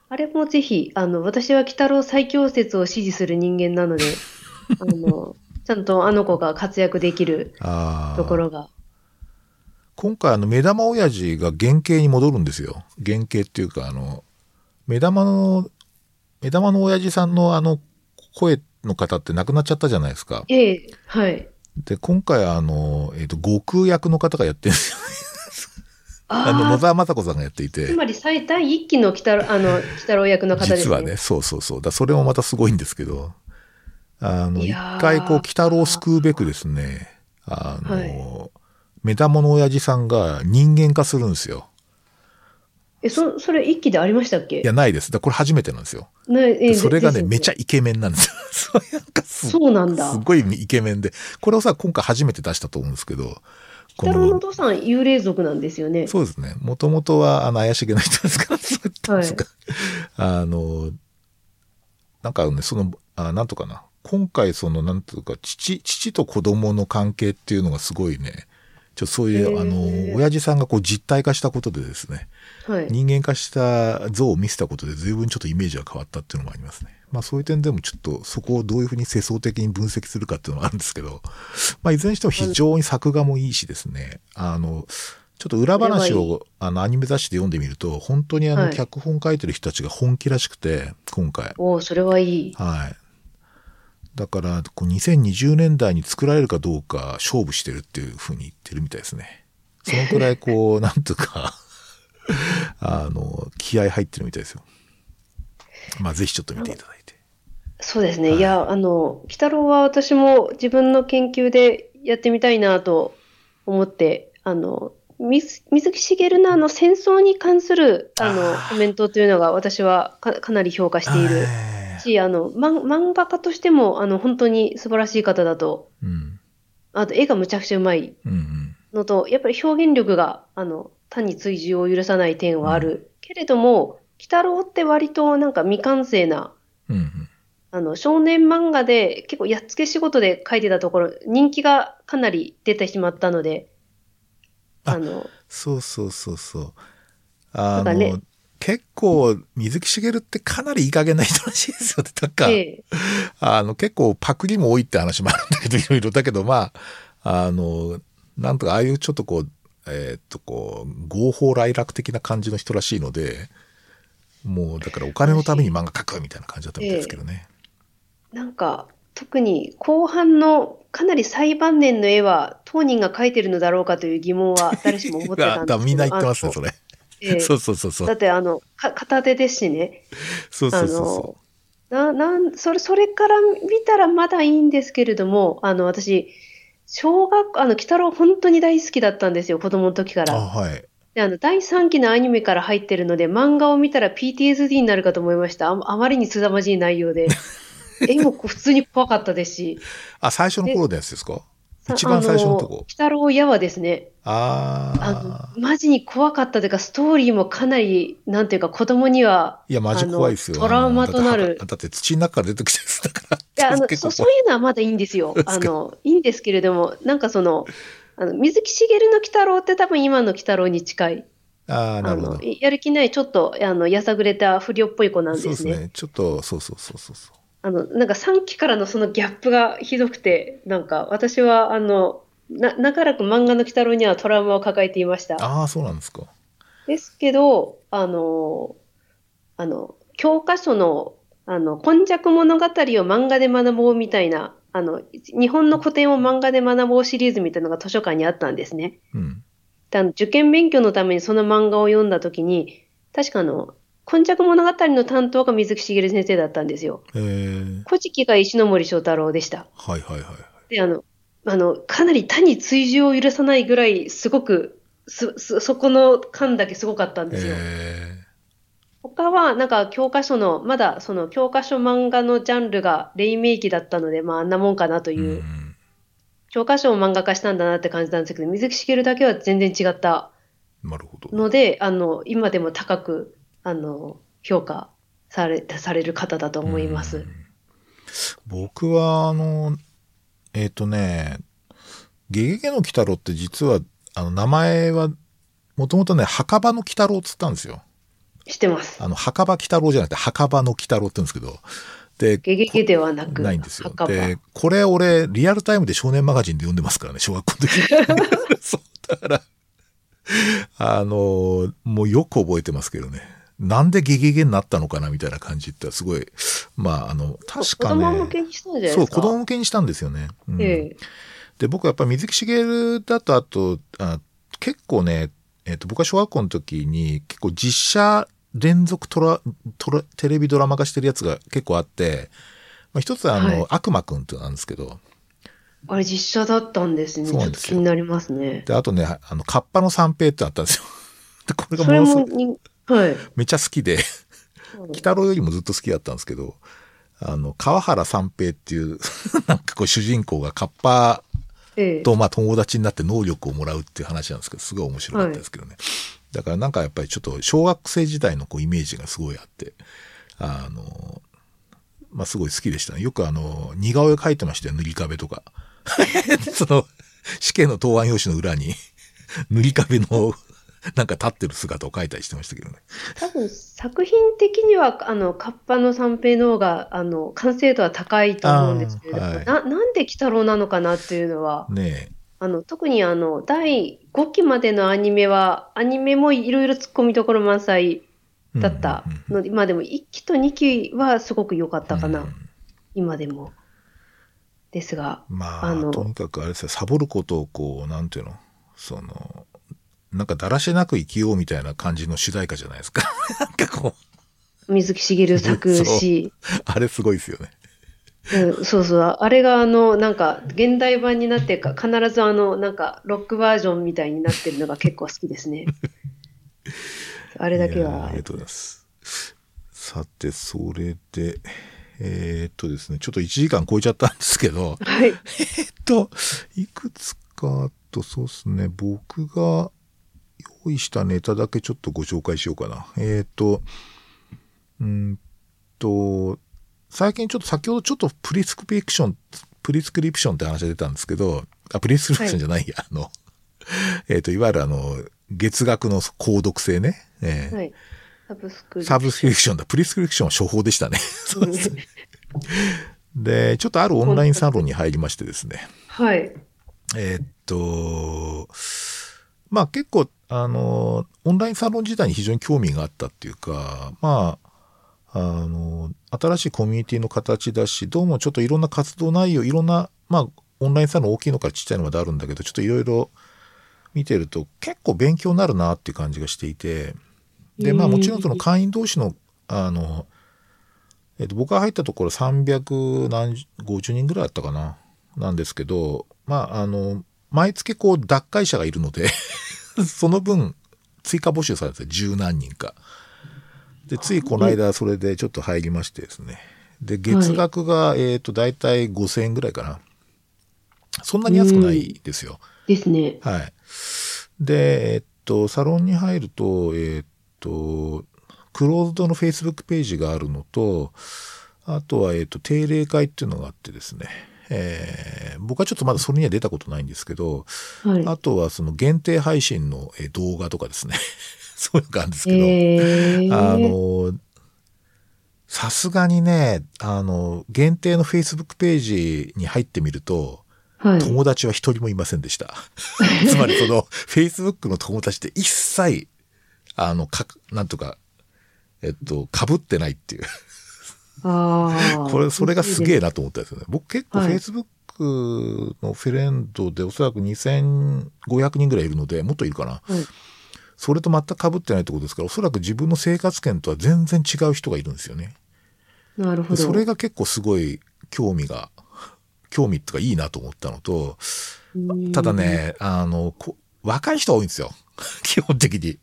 Speaker 2: あれもぜひ、あの、私は鬼太郎最強説を支持する人間なので、あの、ちゃんとあの子が活躍できる。ところが。
Speaker 1: 今回あの目玉親父が原型に戻るんですよ。原型っていうかあの、目玉の、目玉の親父さんのあの声の方って亡くなっちゃったじゃないですか。
Speaker 2: ええ、はい。
Speaker 1: で、今回あの、えっ、と、悟空役の方がやってるんですよ。あの、
Speaker 2: ああ、
Speaker 1: 野沢雅子さんがやってい
Speaker 2: つ
Speaker 1: て、
Speaker 2: まり最第一期の鬼太郎、あの、鬼太郎役の方ですね。
Speaker 1: 実はね、そうそうそう。だそれもまたすごいんですけど、あの、一回こう、鬼太郎を救うべくですね、あの、
Speaker 2: はい
Speaker 1: 目玉の親父さんが人間化するんですよ。
Speaker 2: え、そ、それ一期でありましたっけ？
Speaker 1: いや、ないです。だこれ初めてなんですよ。それがね、めちゃイケメンなんですよ。そうなんかす
Speaker 2: そうなんだ
Speaker 1: す。ごいイケメンで。これをさ、今回初めて出したと思うんですけど、
Speaker 2: 太郎のお父さん幽霊族なんですよね。
Speaker 1: そうですね。もともとは、あの、怪しげな人ですから、そう言ったんですか。あの、なんかね、その、あなんとかな。今回、その、なんというか、父、父と子供の関係っていうのがすごいね、ちょそういう、あの、親父さんがこう実体化したことでですね、
Speaker 2: はい。
Speaker 1: 人間化した像を見せたことで随分ちょっとイメージが変わったっていうのもありますね。まあそういう点でもちょっとそこをどういうふうに世相的に分析するかっていうのはあるんですけど、まあいずれにしても非常に作画もいいしですね、あの、ちょっと裏話をあのアニメ雑誌で読んでみると、本当にあの
Speaker 2: はい
Speaker 1: 脚本書いてる人たちが本気らしくて、今回。
Speaker 2: おお、それはいい。
Speaker 1: はい。だから、こう2020年代に作られるかどうか勝負してるっていうふうに言ってるみたいですね。そのくらいこう、なんとか、あの、気合入ってるみたいですよ。まあ、ぜひちょっと見ていただいて。
Speaker 2: そうですね。
Speaker 1: はい
Speaker 2: いや、あの、鬼太郎は私も自分の研究でやってみたいなと思って、あの、水水木しげるのあの戦争に関するあのコメントというのが私はかかなり評価している
Speaker 1: えー
Speaker 2: し、あの、ま漫画家としてもあの本当に素晴らしい方だと、
Speaker 1: うん。
Speaker 2: あと絵がむちゃくちゃうまい
Speaker 1: うんうん。
Speaker 2: のと、やっぱり表現力があの単に追従を許さない点はある。けれども、鬼太郎って割となんか未完成な
Speaker 1: うんうん。
Speaker 2: あの、少年漫画で結構やっつけ仕事で書いてたところ、人気がかなり出てしまったので、
Speaker 1: あ
Speaker 2: あの、
Speaker 1: そうそうそうそう。あの、
Speaker 2: ね
Speaker 1: 結構、水木しげるってかなりいい加減な人らしいですよね。なんか、
Speaker 2: ええ、
Speaker 1: あの、結構パクリも多いって話もあるんだけど、いろいろ。だけど、まあ、あの、なんとか、ああいうちょっとこう、えーっと、こう、合法来楽的な感じの人らしいので、もう、だからお金のために漫画描くみたいな感じだったみたいですけどね。
Speaker 2: なんか、特に後半のかなり最晩年の絵は当人が描いてるのだろうかという疑問は誰しも持ってたんですけ
Speaker 1: みんな言ってますね、それ。
Speaker 2: ええ
Speaker 1: そうそうそうそう。
Speaker 2: だってあの、か片手ですしね。
Speaker 1: そうそう
Speaker 2: あ
Speaker 1: そうそ
Speaker 2: の、な、なん、それ、それから見たらまだいいんですけれども、あの、私、小学、あの、鬼太郎本当に大好きだったんですよ、子供の時か
Speaker 1: う。あ、
Speaker 2: ら。
Speaker 1: はい。
Speaker 2: で、あの、第3期のアニメから入ってるので、漫画を見たら PTSD になるかと思いました。ああまりに凄まじい内容で。絵も普通に怖かったですし。
Speaker 1: あ、最初の頃のやつですか？
Speaker 2: さ
Speaker 1: 一番最初のとこ
Speaker 2: あ鬼太郎やはですね、
Speaker 1: あ
Speaker 2: あマジに怖かったというか、ストーリーもかなり、なんていうか、子供には、
Speaker 1: いや、マジ怖いですよ。
Speaker 2: トラウマとなる
Speaker 1: だってだって土の中から出てきたやつだから。
Speaker 2: いや、あの、
Speaker 1: 結 構
Speaker 2: そそういうのはまだいいんですよ。あの、いいんですけれども、なんかその、あの、水木しげるの鬼太郎って多分今の鬼太郎に近い。
Speaker 1: ああ、な
Speaker 2: あ
Speaker 1: るほど
Speaker 2: の、。やる気ない、ちょっと、あの、やさぐれた不良っぽい子なんでね。
Speaker 1: そうですすね。ちょっと、そうそうそうそうそう。
Speaker 2: あの、なんか3期からのそのギャップがひどくて、なんか私は、あの、な、長らく漫画の鬼太郎にはトラウマを抱えていました。
Speaker 1: ああ、そうなんですか。
Speaker 2: ですけど、あの、あの、教科書の、あの、今昔物語を漫画で学ぼうみたいな、あの、日本の古典を漫画で学ぼうシリーズみたいなのが図書館にあったんですね。
Speaker 1: うん。
Speaker 2: であの受験勉強のためにその漫画を読んだときに、確か今昔物語の担当が水木しげる先生だったんですよ。
Speaker 1: えー、
Speaker 2: 古事記が石ノ森章太郎でした。
Speaker 1: はいはいはい。
Speaker 2: で、あの、あの、かなり他に追従を許さないぐらい、すごく、す、す、そこの感だけすごかったんですよ。
Speaker 1: え
Speaker 2: 他は、なんか教科書の、まだその教科書漫画のジャンルが黎明期だったので、まああんなもんかなと
Speaker 1: ー、
Speaker 2: いう、
Speaker 1: うん。
Speaker 2: 教科書を漫画化したんだなって感じなんですけど、水木しげるだけは全然違った
Speaker 1: なるほど。
Speaker 2: ので、あの、今でも高く、あの、評価され、される方だと思います
Speaker 1: うん。僕は、あの、えっ、とね、ゲゲゲの鬼太郎って実は、あの、名前は、もともとね、墓場の鬼太郎っつったんですよ。
Speaker 2: 知ってます。
Speaker 1: あの、墓場鬼太郎じゃなくて、墓場の鬼太郎って言うんですけど、で、
Speaker 2: ゲゲゲではなく、
Speaker 1: ないんですよ。で、これ俺、リアルタイムで少年マガジンで読んでますからね、小学校の時。そう、だから、あの、もうよく覚えてますけどね。なんでゲゲゲになったのかなみたいな感じってすごい、まあ、あの、確かね。
Speaker 2: 子供向けにしたんじゃない
Speaker 1: そう、
Speaker 2: ですか。
Speaker 1: 子供向けにしたんですよね。うん
Speaker 2: ええ
Speaker 1: で、僕やっぱ水木しげるだと、あと、あ結構ね、えっ、と、僕は小学校の時に結構実写連続トラ、トラ、テレビドラマ化してるやつが結構あって、まあ、一つはあの、
Speaker 2: はい
Speaker 1: 悪魔くんってなんですけど、
Speaker 2: あれ実写だったんですね。ちょっと
Speaker 1: そうなんですよ
Speaker 2: 気になりますね。
Speaker 1: で、あとね、あの、カッパの三平ってあったんですよ。で、これがものすごい
Speaker 2: もに、はい。
Speaker 1: めっちゃ好きで、鬼太郎よりもずっと好きだったんですけど、あの、川原三平っていう、なんかこう主人公がカッパ
Speaker 2: ええ
Speaker 1: と、まあ、友達になって能力をもらうっていう話なんですけど、すごい面白かったですけどね。だからなんかやっぱりちょっと小学生時代のこうイメージがすごいあって、あの、まあ、すごい好きでしたね。よくあの、似顔絵描いてましたよ、塗り壁とか。その、試験の答案用紙の裏に、塗り壁の、なんか立ってる姿を描いたりしてましたけどね。
Speaker 2: 多分作品的には、あの、カッパの三平の方が、あの、完成度は高いと思うんですけれども、
Speaker 1: はい
Speaker 2: な、なんで鬼太郎なのかなっていうのは、
Speaker 1: ねえ。
Speaker 2: あの、特にあの、第5期までのアニメは、アニメもいろいろ突っ込みどころ満載だった
Speaker 1: うんうんうん
Speaker 2: ので、まあでも1期と2期はすごく良かったかな、
Speaker 1: うん
Speaker 2: 今でも。ですが、
Speaker 1: まあ、
Speaker 2: あの
Speaker 1: とにかくあれですよ、サボることをこう、なんていうの、その、なんかだらしなく生きようみたいな感じの主題歌じゃないですか。なんかこう、
Speaker 2: 水木しげる作詞、
Speaker 1: あれすごいですよね。
Speaker 2: うんそうそう、あれがあの、なんか、現代版になってか、必ずあの、なんか、ロックバージョンみたいになってるのが結構好きですね。あれだけは
Speaker 1: ありがとうございます。さて、それで、えーっとですね、ちょっと1時間超えちゃったんですけど、
Speaker 2: はい。
Speaker 1: えっと、いくつかあと、そうですね、僕が用意したネタだけちょっとご紹介しようかな。えっと、うーんと、最近ちょっと先ほどちょっと prescription、prescription って話が出たんですけど、あ、プリスクリプションじゃないや、あの、えっと、いわゆるあの、月額の購読制ね。えー
Speaker 2: はい。サブスク。
Speaker 1: サブスクリプションだ。プリスクリプションは処方でしたね。そうですね。で、ちょっとあるオンラインサロンに入りましてですね。
Speaker 2: はい。
Speaker 1: えーっと、まあ結構、あの、オンラインサロン自体に非常に興味があったっていうか、まあ、あの、新しいコミュニティの形だし、どうもちょっといろんな活動内容、いろんな、まあ、オンラインサロン大きいのからちっちゃいのまであるんだけど、ちょっといろいろ見てると結構勉強になるなっていう感じがしていて、で、まあもちろんその会員同士の、あの、えっと、僕が入ったところ300何、50人ぐらいあったかな。なんですけど、まあ、あの、毎月こう、脱会者がいるので、その分、追加募集されて十何人か。で、ついこの間、それでちょっと入りましてですね。で、月額が、えっと、だいたい5000円ぐらいかな。そんなに安くないですよ。
Speaker 2: ですね。
Speaker 1: はい。で、えっと、サロンに入ると、えっと、クローズドの Facebook ページがあるのと、あとは、えっと、定例会っていうのがあってですね、えー僕はちょっとまだそれには出たことないんですけど、
Speaker 2: はい。
Speaker 1: あとはその限定配信のえー動画とかですね、そういうのがあるんですけど、
Speaker 2: えー、
Speaker 1: あの、さすがにね、あの、限定の Facebook ページに入ってみると、
Speaker 2: はい。
Speaker 1: 友達は一人もいませんでした。つまりその、Facebook の友達って一切、あの、か、なんとか、えっと、被ってないっていう。これ、それがすげえ
Speaker 2: な。
Speaker 1: なと思ったんですよね。僕結構
Speaker 2: はい
Speaker 1: Facebook のフレンドでおそらく2500人ぐらいいるので、もっといるかな。
Speaker 2: はい。
Speaker 1: それと全く被ってないってことですから、おそらく自分の生活圏とは全然違う人がいるんですよね。
Speaker 2: なるほど。
Speaker 1: でそれが結構すごい興味が、興味っていうかいいなと思ったのと、
Speaker 2: うん
Speaker 1: ただ。ね、あの、こ若い人が多いんですよ。基本的に。やっ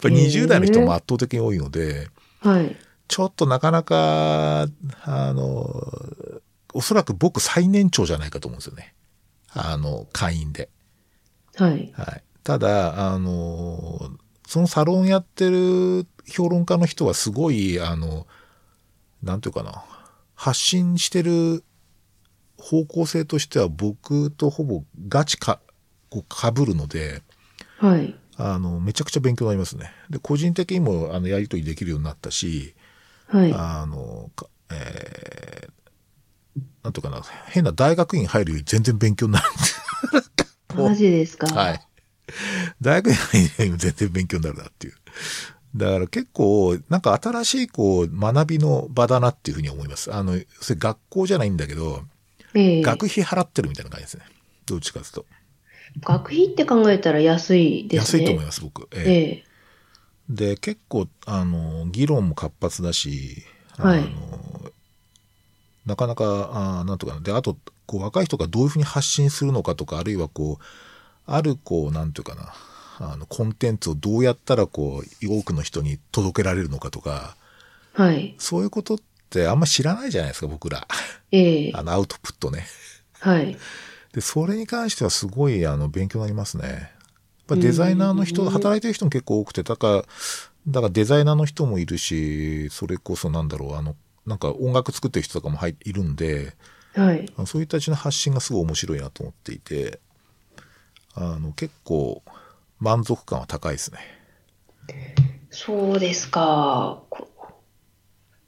Speaker 1: ぱり20代の人も圧倒的に多いので、
Speaker 2: はい。
Speaker 1: ちょっとなかなか、あの、おそらく僕最年長じゃないかと思うんですよね。あの、会員で。
Speaker 2: はい。
Speaker 1: はい。ただ、あの、そのサロンやってる評論家の人はすごい、あの、なんていうかな、発信してる方向性としては僕とほぼガチか、こう被るので、
Speaker 2: はい。
Speaker 1: あの、めちゃくちゃ勉強になりますね。で、個人的にも、あの、やりとりできるようになったし、
Speaker 2: はい。
Speaker 1: あの、かえーなんとかな、変な大学院入るより全然勉強になる。
Speaker 2: マジですか？
Speaker 1: はい。大学院入るよりも全然勉強になるなっていう。だから結構、なんか新しいこう、学びの場だなっていうふうに思います。あの、それ学校じゃないんだけど、
Speaker 2: ええ
Speaker 1: 学費払ってるみたいな感じですね。どっちかというと。
Speaker 2: 学費って考えたら安いですね。
Speaker 1: 安いと思います、僕。ええ
Speaker 2: ええ
Speaker 1: で、結構、あの、議論も活発だし、あの、
Speaker 2: はい
Speaker 1: なかなか、あなんとかな。で、あと、こう、若い人がどういうふうに発信するのかとか、あるいはこう、ある、こう、なんていうかな、あの、コンテンツをどうやったら、こう、多くの人に届けられるのかとか、
Speaker 2: はい。
Speaker 1: そういうことってあんま知らないじゃないですか、僕ら。
Speaker 2: ええ
Speaker 1: あの、アウトプットね。
Speaker 2: はい。
Speaker 1: で、それに関してはすごい、あの、勉強になりますね。ぱデザイナーの人、
Speaker 2: うん
Speaker 1: 働いてる人も結構多くて、だから、だからデザイナーの人もいるし、それこそなんだろう、あの、なんか音楽作ってる人とかも入いるんで、
Speaker 2: はい。
Speaker 1: そういう人たちの発信がすごい面白いなと思っていて、あの、結構満足感は高いですね。
Speaker 2: そうですか。こ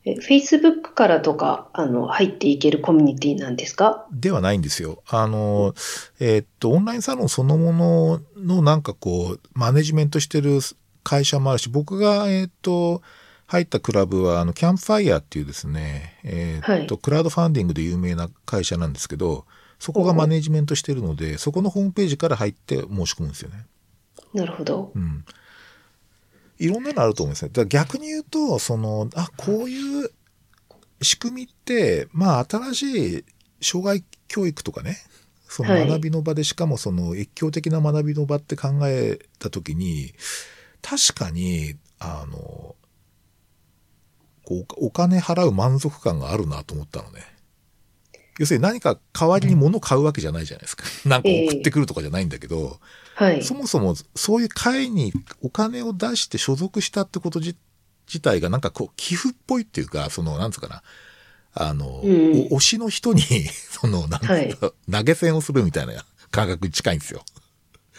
Speaker 2: え、Facebook からとか、あの、入っていけるコミュニティなんですか？
Speaker 1: ではないんですよ。あの、えーっと、オンラインサロンそのもののなんかこう、マネジメントしてる会社もあるし、僕が、えーっと、入ったクラブは、あの、キャンプファイヤーっていうですね、えーっと、
Speaker 2: は
Speaker 1: クラウドファンディングで有名な会社なんですけど、そこがマネジメントしてるので、そこのホームページから入って申し込むんですよね。
Speaker 2: なるほど
Speaker 1: う。ん。いろんなのあると思うんですね。だ逆に言うと、その、あ、こういう仕組みって、まあ、新しい障害教育とかね、その
Speaker 2: はい
Speaker 1: 学びの場で、しかもその越境的な学びの場って考えたときに、確かに、あの、こうお金払う満足感があるなと思ったのね。要するに何か代わりに物を買うわけじゃないじゃないですか。なんか送ってくるとかじゃないんだけど、
Speaker 2: はい。
Speaker 1: そもそもそういう会にお金を出して所属したってこと自自体がなんかこう寄付っぽいっていうか、その、なんつうかな、あの、
Speaker 2: うん
Speaker 1: お推しの人に、その、なんつうか、
Speaker 2: はい
Speaker 1: 投げ銭をするみたいな感覚に近いんですよ。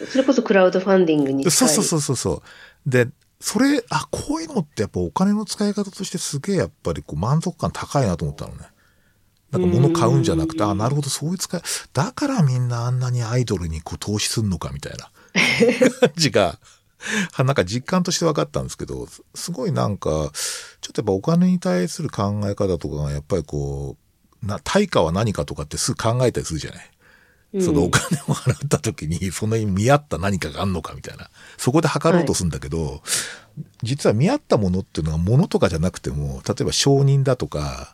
Speaker 2: それこそクラウドファンディングに近い。
Speaker 1: そうそうそうそうそう。で、それ、あ、こういうのってやっぱお金の使い方としてすげえやっぱりこう満足感高いなと思ったのね。なんか物買うんじゃなくて、
Speaker 2: うん
Speaker 1: あ、なるほど、そういう使い、だからみんなあんなにアイドルにこう投資すんのかみたいな感じが、はなんか実感として分かったんですけど、すすごいなんか、ちょっとやっぱお金に対する考え方とかがやっぱりこう、な、対価は何かとかってすぐ考えたりするじゃない。そのお金を払った時に、そのに見合った何かがあんのかみたいな。そこで測ろうとするんだけど、実は見合ったものっていうのは物とかじゃなくても、例えば承認だとか、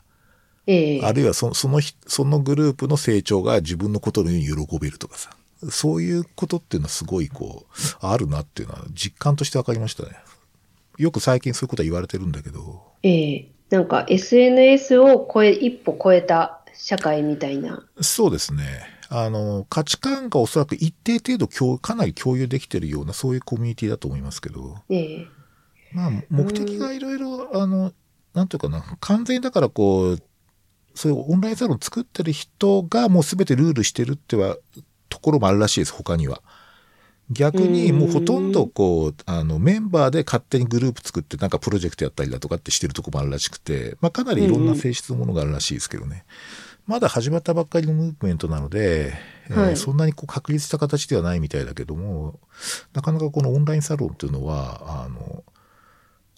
Speaker 2: ええ
Speaker 1: あるいはそそのひ、そのグループの成長が自分のことのように喜べるとかさ。そういうことっていうのはすごいこう、あるなっていうのは実感として分かりましたね。よく最近そういうことは言われてるんだけど、
Speaker 2: ええなんか SNS を超え、一歩超えた社会みたいな。
Speaker 1: そうですね。あの、価値観がおそらく一定程度共かなり共有できてるような、そういうコミュニティだと思いますけど、
Speaker 2: ええ
Speaker 1: まあ、目的がいろいろ、あの、なんていうかな、完全にだからこう、そういうオンラインサロン作ってる人がもう全てルールしてるっては、ところもあるらしいです、他には。逆にもうほとんどこう、あの、メンバーで勝手にグループ作ってなんかプロジェクトやったりだとかってしてるところもあるらしくて、まあかなりいろんな性質のものがあるらしいですけどね。まだ始まったばっかりのムーブメントなので、えー
Speaker 2: はい
Speaker 1: そんなにこう確立した形ではないみたいだけども、なかなかこのオンラインサロンっていうのは、あの、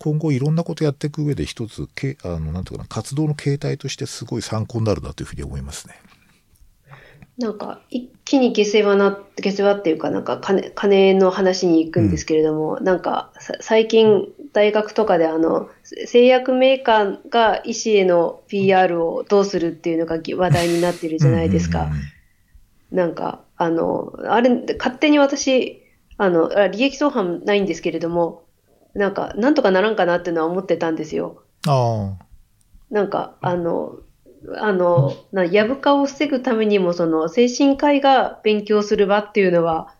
Speaker 1: 今後いろんなことやっていく上で一つ、けあの、なんていうかな、活動の形態としてすごい参考になるなというふうに思いますね。
Speaker 2: なんか、一気に下世話な、下世話っていうか、なんか金、金の話に行くんですけれども、なんか、さ最近、大学とかであの、製薬メーカーが医師への PR をどうするっていうのが話題になってるじゃないですか。
Speaker 1: うんうんうん
Speaker 2: なんか、あの、あれ、勝手に私、あの、あ利益相反ないんですけれども、なんか、なんとかならんかなっていうのは思ってたんですよ。
Speaker 1: あ
Speaker 2: なんか、あの、あの、な、やぶかを防ぐためにも、その、精神科医が勉強する場っていうのは、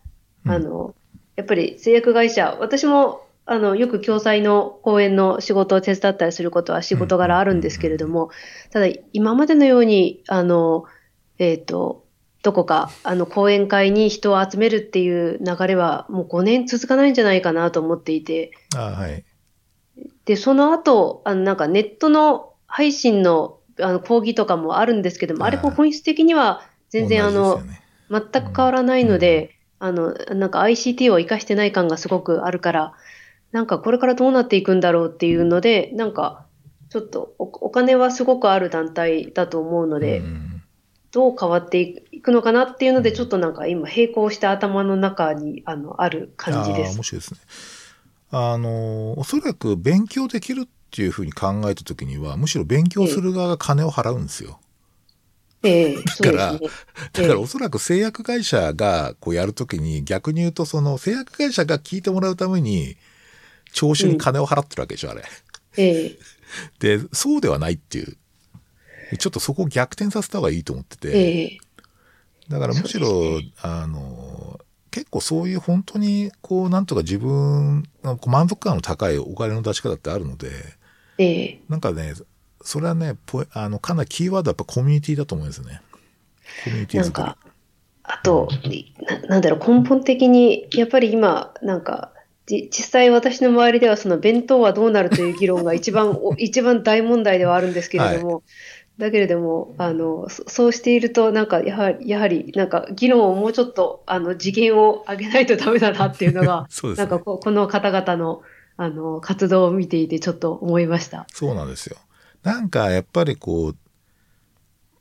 Speaker 1: うん。
Speaker 2: あの、やっぱり製薬会社、私も、あの、よく共済の講演の仕事を手伝ったりすることは仕事柄あるんですけれども、ただ、今までのように、あの、えっと、どこか、あの、講演会に人を集めるっていう流れは、もう5年続かないんじゃないかなと思っていて、
Speaker 1: あ、はい。
Speaker 2: で、その後、あの、なんかネットの配信の、あの、講義とかもあるんですけども、あれ
Speaker 1: はい
Speaker 2: 本質的には全然あの全く変わらないので、あの、なんか ICT を活かしてない感がすごくあるから、なんかこれからどうなっていくんだろうっていうので、なんか、ちょっとおお金はすごくある団体だと思うので、
Speaker 1: うん
Speaker 2: どう変わっていくのかなっていうので、ちょっとなんか今並行した頭の中にあのある感じです
Speaker 1: 面。白いですね。あの、おそらく勉強できるっていうふうに考えたときには、むしろ勉強する側が金を払うんですよ。
Speaker 2: ええそうですね。
Speaker 1: だからおそらく製薬会社がこうやるときに逆に言うとその製薬会社が聞いてもらうために聴取に金を払ってるわけでしょ、あれ。
Speaker 2: ええ
Speaker 1: で、そうではないっていう。ちょっとそこを逆転させた方がいいと思ってて。
Speaker 2: ええ
Speaker 1: だからむしろ、
Speaker 2: そうです
Speaker 1: あの、結構そういう本当にこうなんとか自分の満足感の高いお金の出し方ってあるので、
Speaker 2: ええ
Speaker 1: なんかね、それはね、ポあの、かなりキーワードはやっぱコミュニティだと思うんですよね。コミュニティ。
Speaker 2: なんか、あと、ななんだろう、根本的に、やっぱり今、なんか、じ実際私の周りではその弁当はどうなるという議論が一番、お 一番大問題ではあるんですけれども、だけれども、あの、そそうしていると、なんか、やはり、やはり、なんか、議論をもうちょっと、あの、次元を上げないとダメだなっていうのが
Speaker 1: そうですね
Speaker 2: なんかこ、この方々の、あの、活動を見ていてちょっと思いました。
Speaker 1: そうなんですよ。なんかやっぱりこう、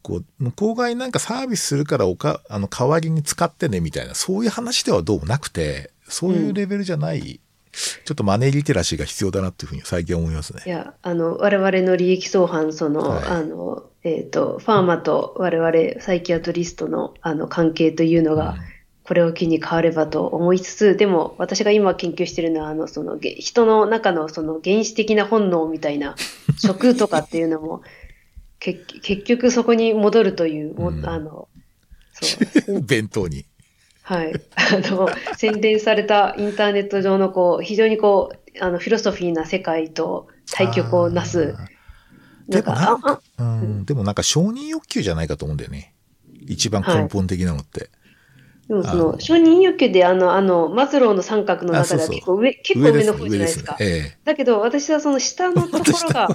Speaker 1: こう、向こう側になんかサービスするからおか、あの、代わりに使ってねみたいな、そういう話ではどうもなくて、そういうレベルじゃない、ちょっとマネーリテラシーが必要だなっていうふうに最近思いますね。
Speaker 2: いや、あの、我々の利益相反、その、
Speaker 1: はい
Speaker 2: あの、えっ、と、ファーマと我々サイキアトリストの、あの、関係というのが、これを機に変わればと思いつつ、でも私が今研究しているのは、あの、その、げ人の中のその原始的な本能みたいな、食とかっていうのも、け結局そこに戻るという、も
Speaker 1: うん
Speaker 2: あの、そう、
Speaker 1: 弁当に。
Speaker 2: はい。あの、洗練されたインターネット上のこう、非常にこう、あの、フィロソフィーな世界と対局をなす。
Speaker 1: でもなん
Speaker 2: あ、あ、
Speaker 1: うん、でもなんか承認欲求じゃないかと思うんだよね。一番根本的なのって。
Speaker 2: でもそ
Speaker 1: あの
Speaker 2: の、承認欲求であの、あの、マズローの三角の
Speaker 1: あ
Speaker 2: 中では結構上、結構上の方じゃないですか。
Speaker 1: 上ですね。
Speaker 2: だけど私はその下のところが、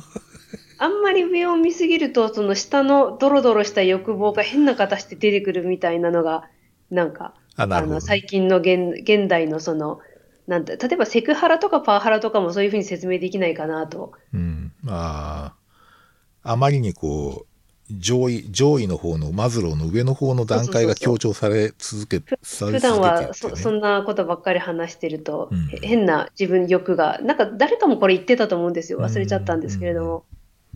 Speaker 2: あんまり上を見すぎると、その下のドロドロした欲望が変な形で出てくるみたいなのが、なんか、
Speaker 1: あ
Speaker 2: の、最近の現現代のその、なんて、例えばセクハラとかパワハラとかもそういうふうに説明できないかなと。
Speaker 1: ええうん。まあ、あまりにこう、上位、上位の方のマズローの上の方の段階が強調され続け、
Speaker 2: 普段はそそんなことばっかり話してると、
Speaker 1: うん
Speaker 2: へ変な自分欲が、なんか誰かもこれ言ってたと思うんですよ。忘れちゃったんですけれども。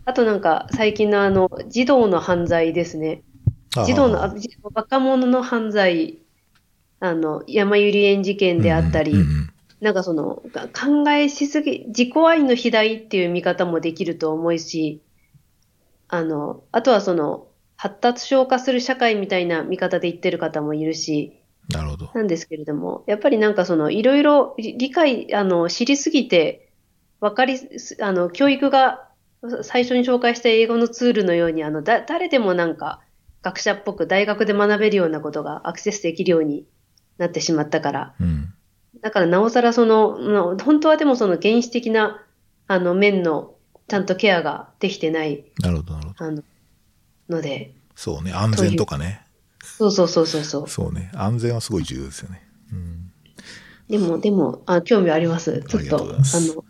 Speaker 2: あとなんか最近のあの、児童の犯罪ですね。児童の、若者の犯罪、あの、山ゆり園事件であったり、
Speaker 1: うんうん
Speaker 2: なんかその、が考えしすぎ、自己愛の肥大っていう見方もできると思うし、あの、あとはその、発達消化する社会みたいな見方で言ってる方もいるし、
Speaker 1: なるほど。
Speaker 2: なんですけれども、やっぱりなんかその、いろいろ理理解、あの、知りすぎて、わかりす、あの、教育が、最初に紹介した英語のツールのように、あの、だ、誰でもなんか、学者っぽく大学で学べるようなことがアクセスできるようになってしまったから、
Speaker 1: うん。
Speaker 2: だからなおさらその、の本当はでもその原始的な、あの、面の、ちゃんとケアができてない、
Speaker 1: なるほど、なるほど。
Speaker 2: あの、ので、
Speaker 1: そうね。安全とかね。
Speaker 2: そうそうそうそうそう。
Speaker 1: そうね。安全はすごい重要ですよね。うん。
Speaker 2: でも、でも、あ、興味あります。ちょっ
Speaker 1: と
Speaker 2: あの、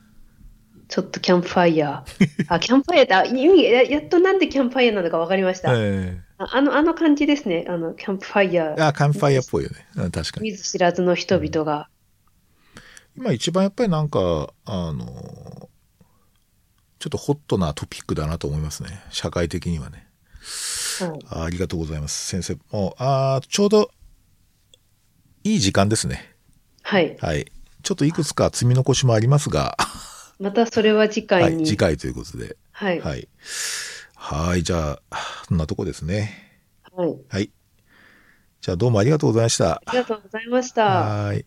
Speaker 2: ちょっとキャンプファイヤー。あ、キャンプファイヤーってあ、意味、ややっとなんでキャンプファイヤーなのかわかりました。
Speaker 1: え
Speaker 2: ああの、あの感じですね。あの、キャンプファイヤー。
Speaker 1: えあ、カンファイアっぽいよね。うん確かに。
Speaker 2: 見ず知らずの人々が。
Speaker 1: 今一番やっぱりなんか、あの、ちょっとホットなトピックだなと思いますね。社会的にはね。
Speaker 2: はい
Speaker 1: あありがとうございます。先生。もう、あーちょうど、いい時間ですね。
Speaker 2: はい。
Speaker 1: はい。ちょっといくつか積み残しもありますが、
Speaker 2: またそれは次
Speaker 1: はい、
Speaker 2: 回に。
Speaker 1: 次回ということで。
Speaker 2: はい。はい。
Speaker 1: はい。はい、じゃあ、そんなとこですね。はい。じゃあどうもありがとうございました。
Speaker 2: ありがとうございました。
Speaker 1: はい。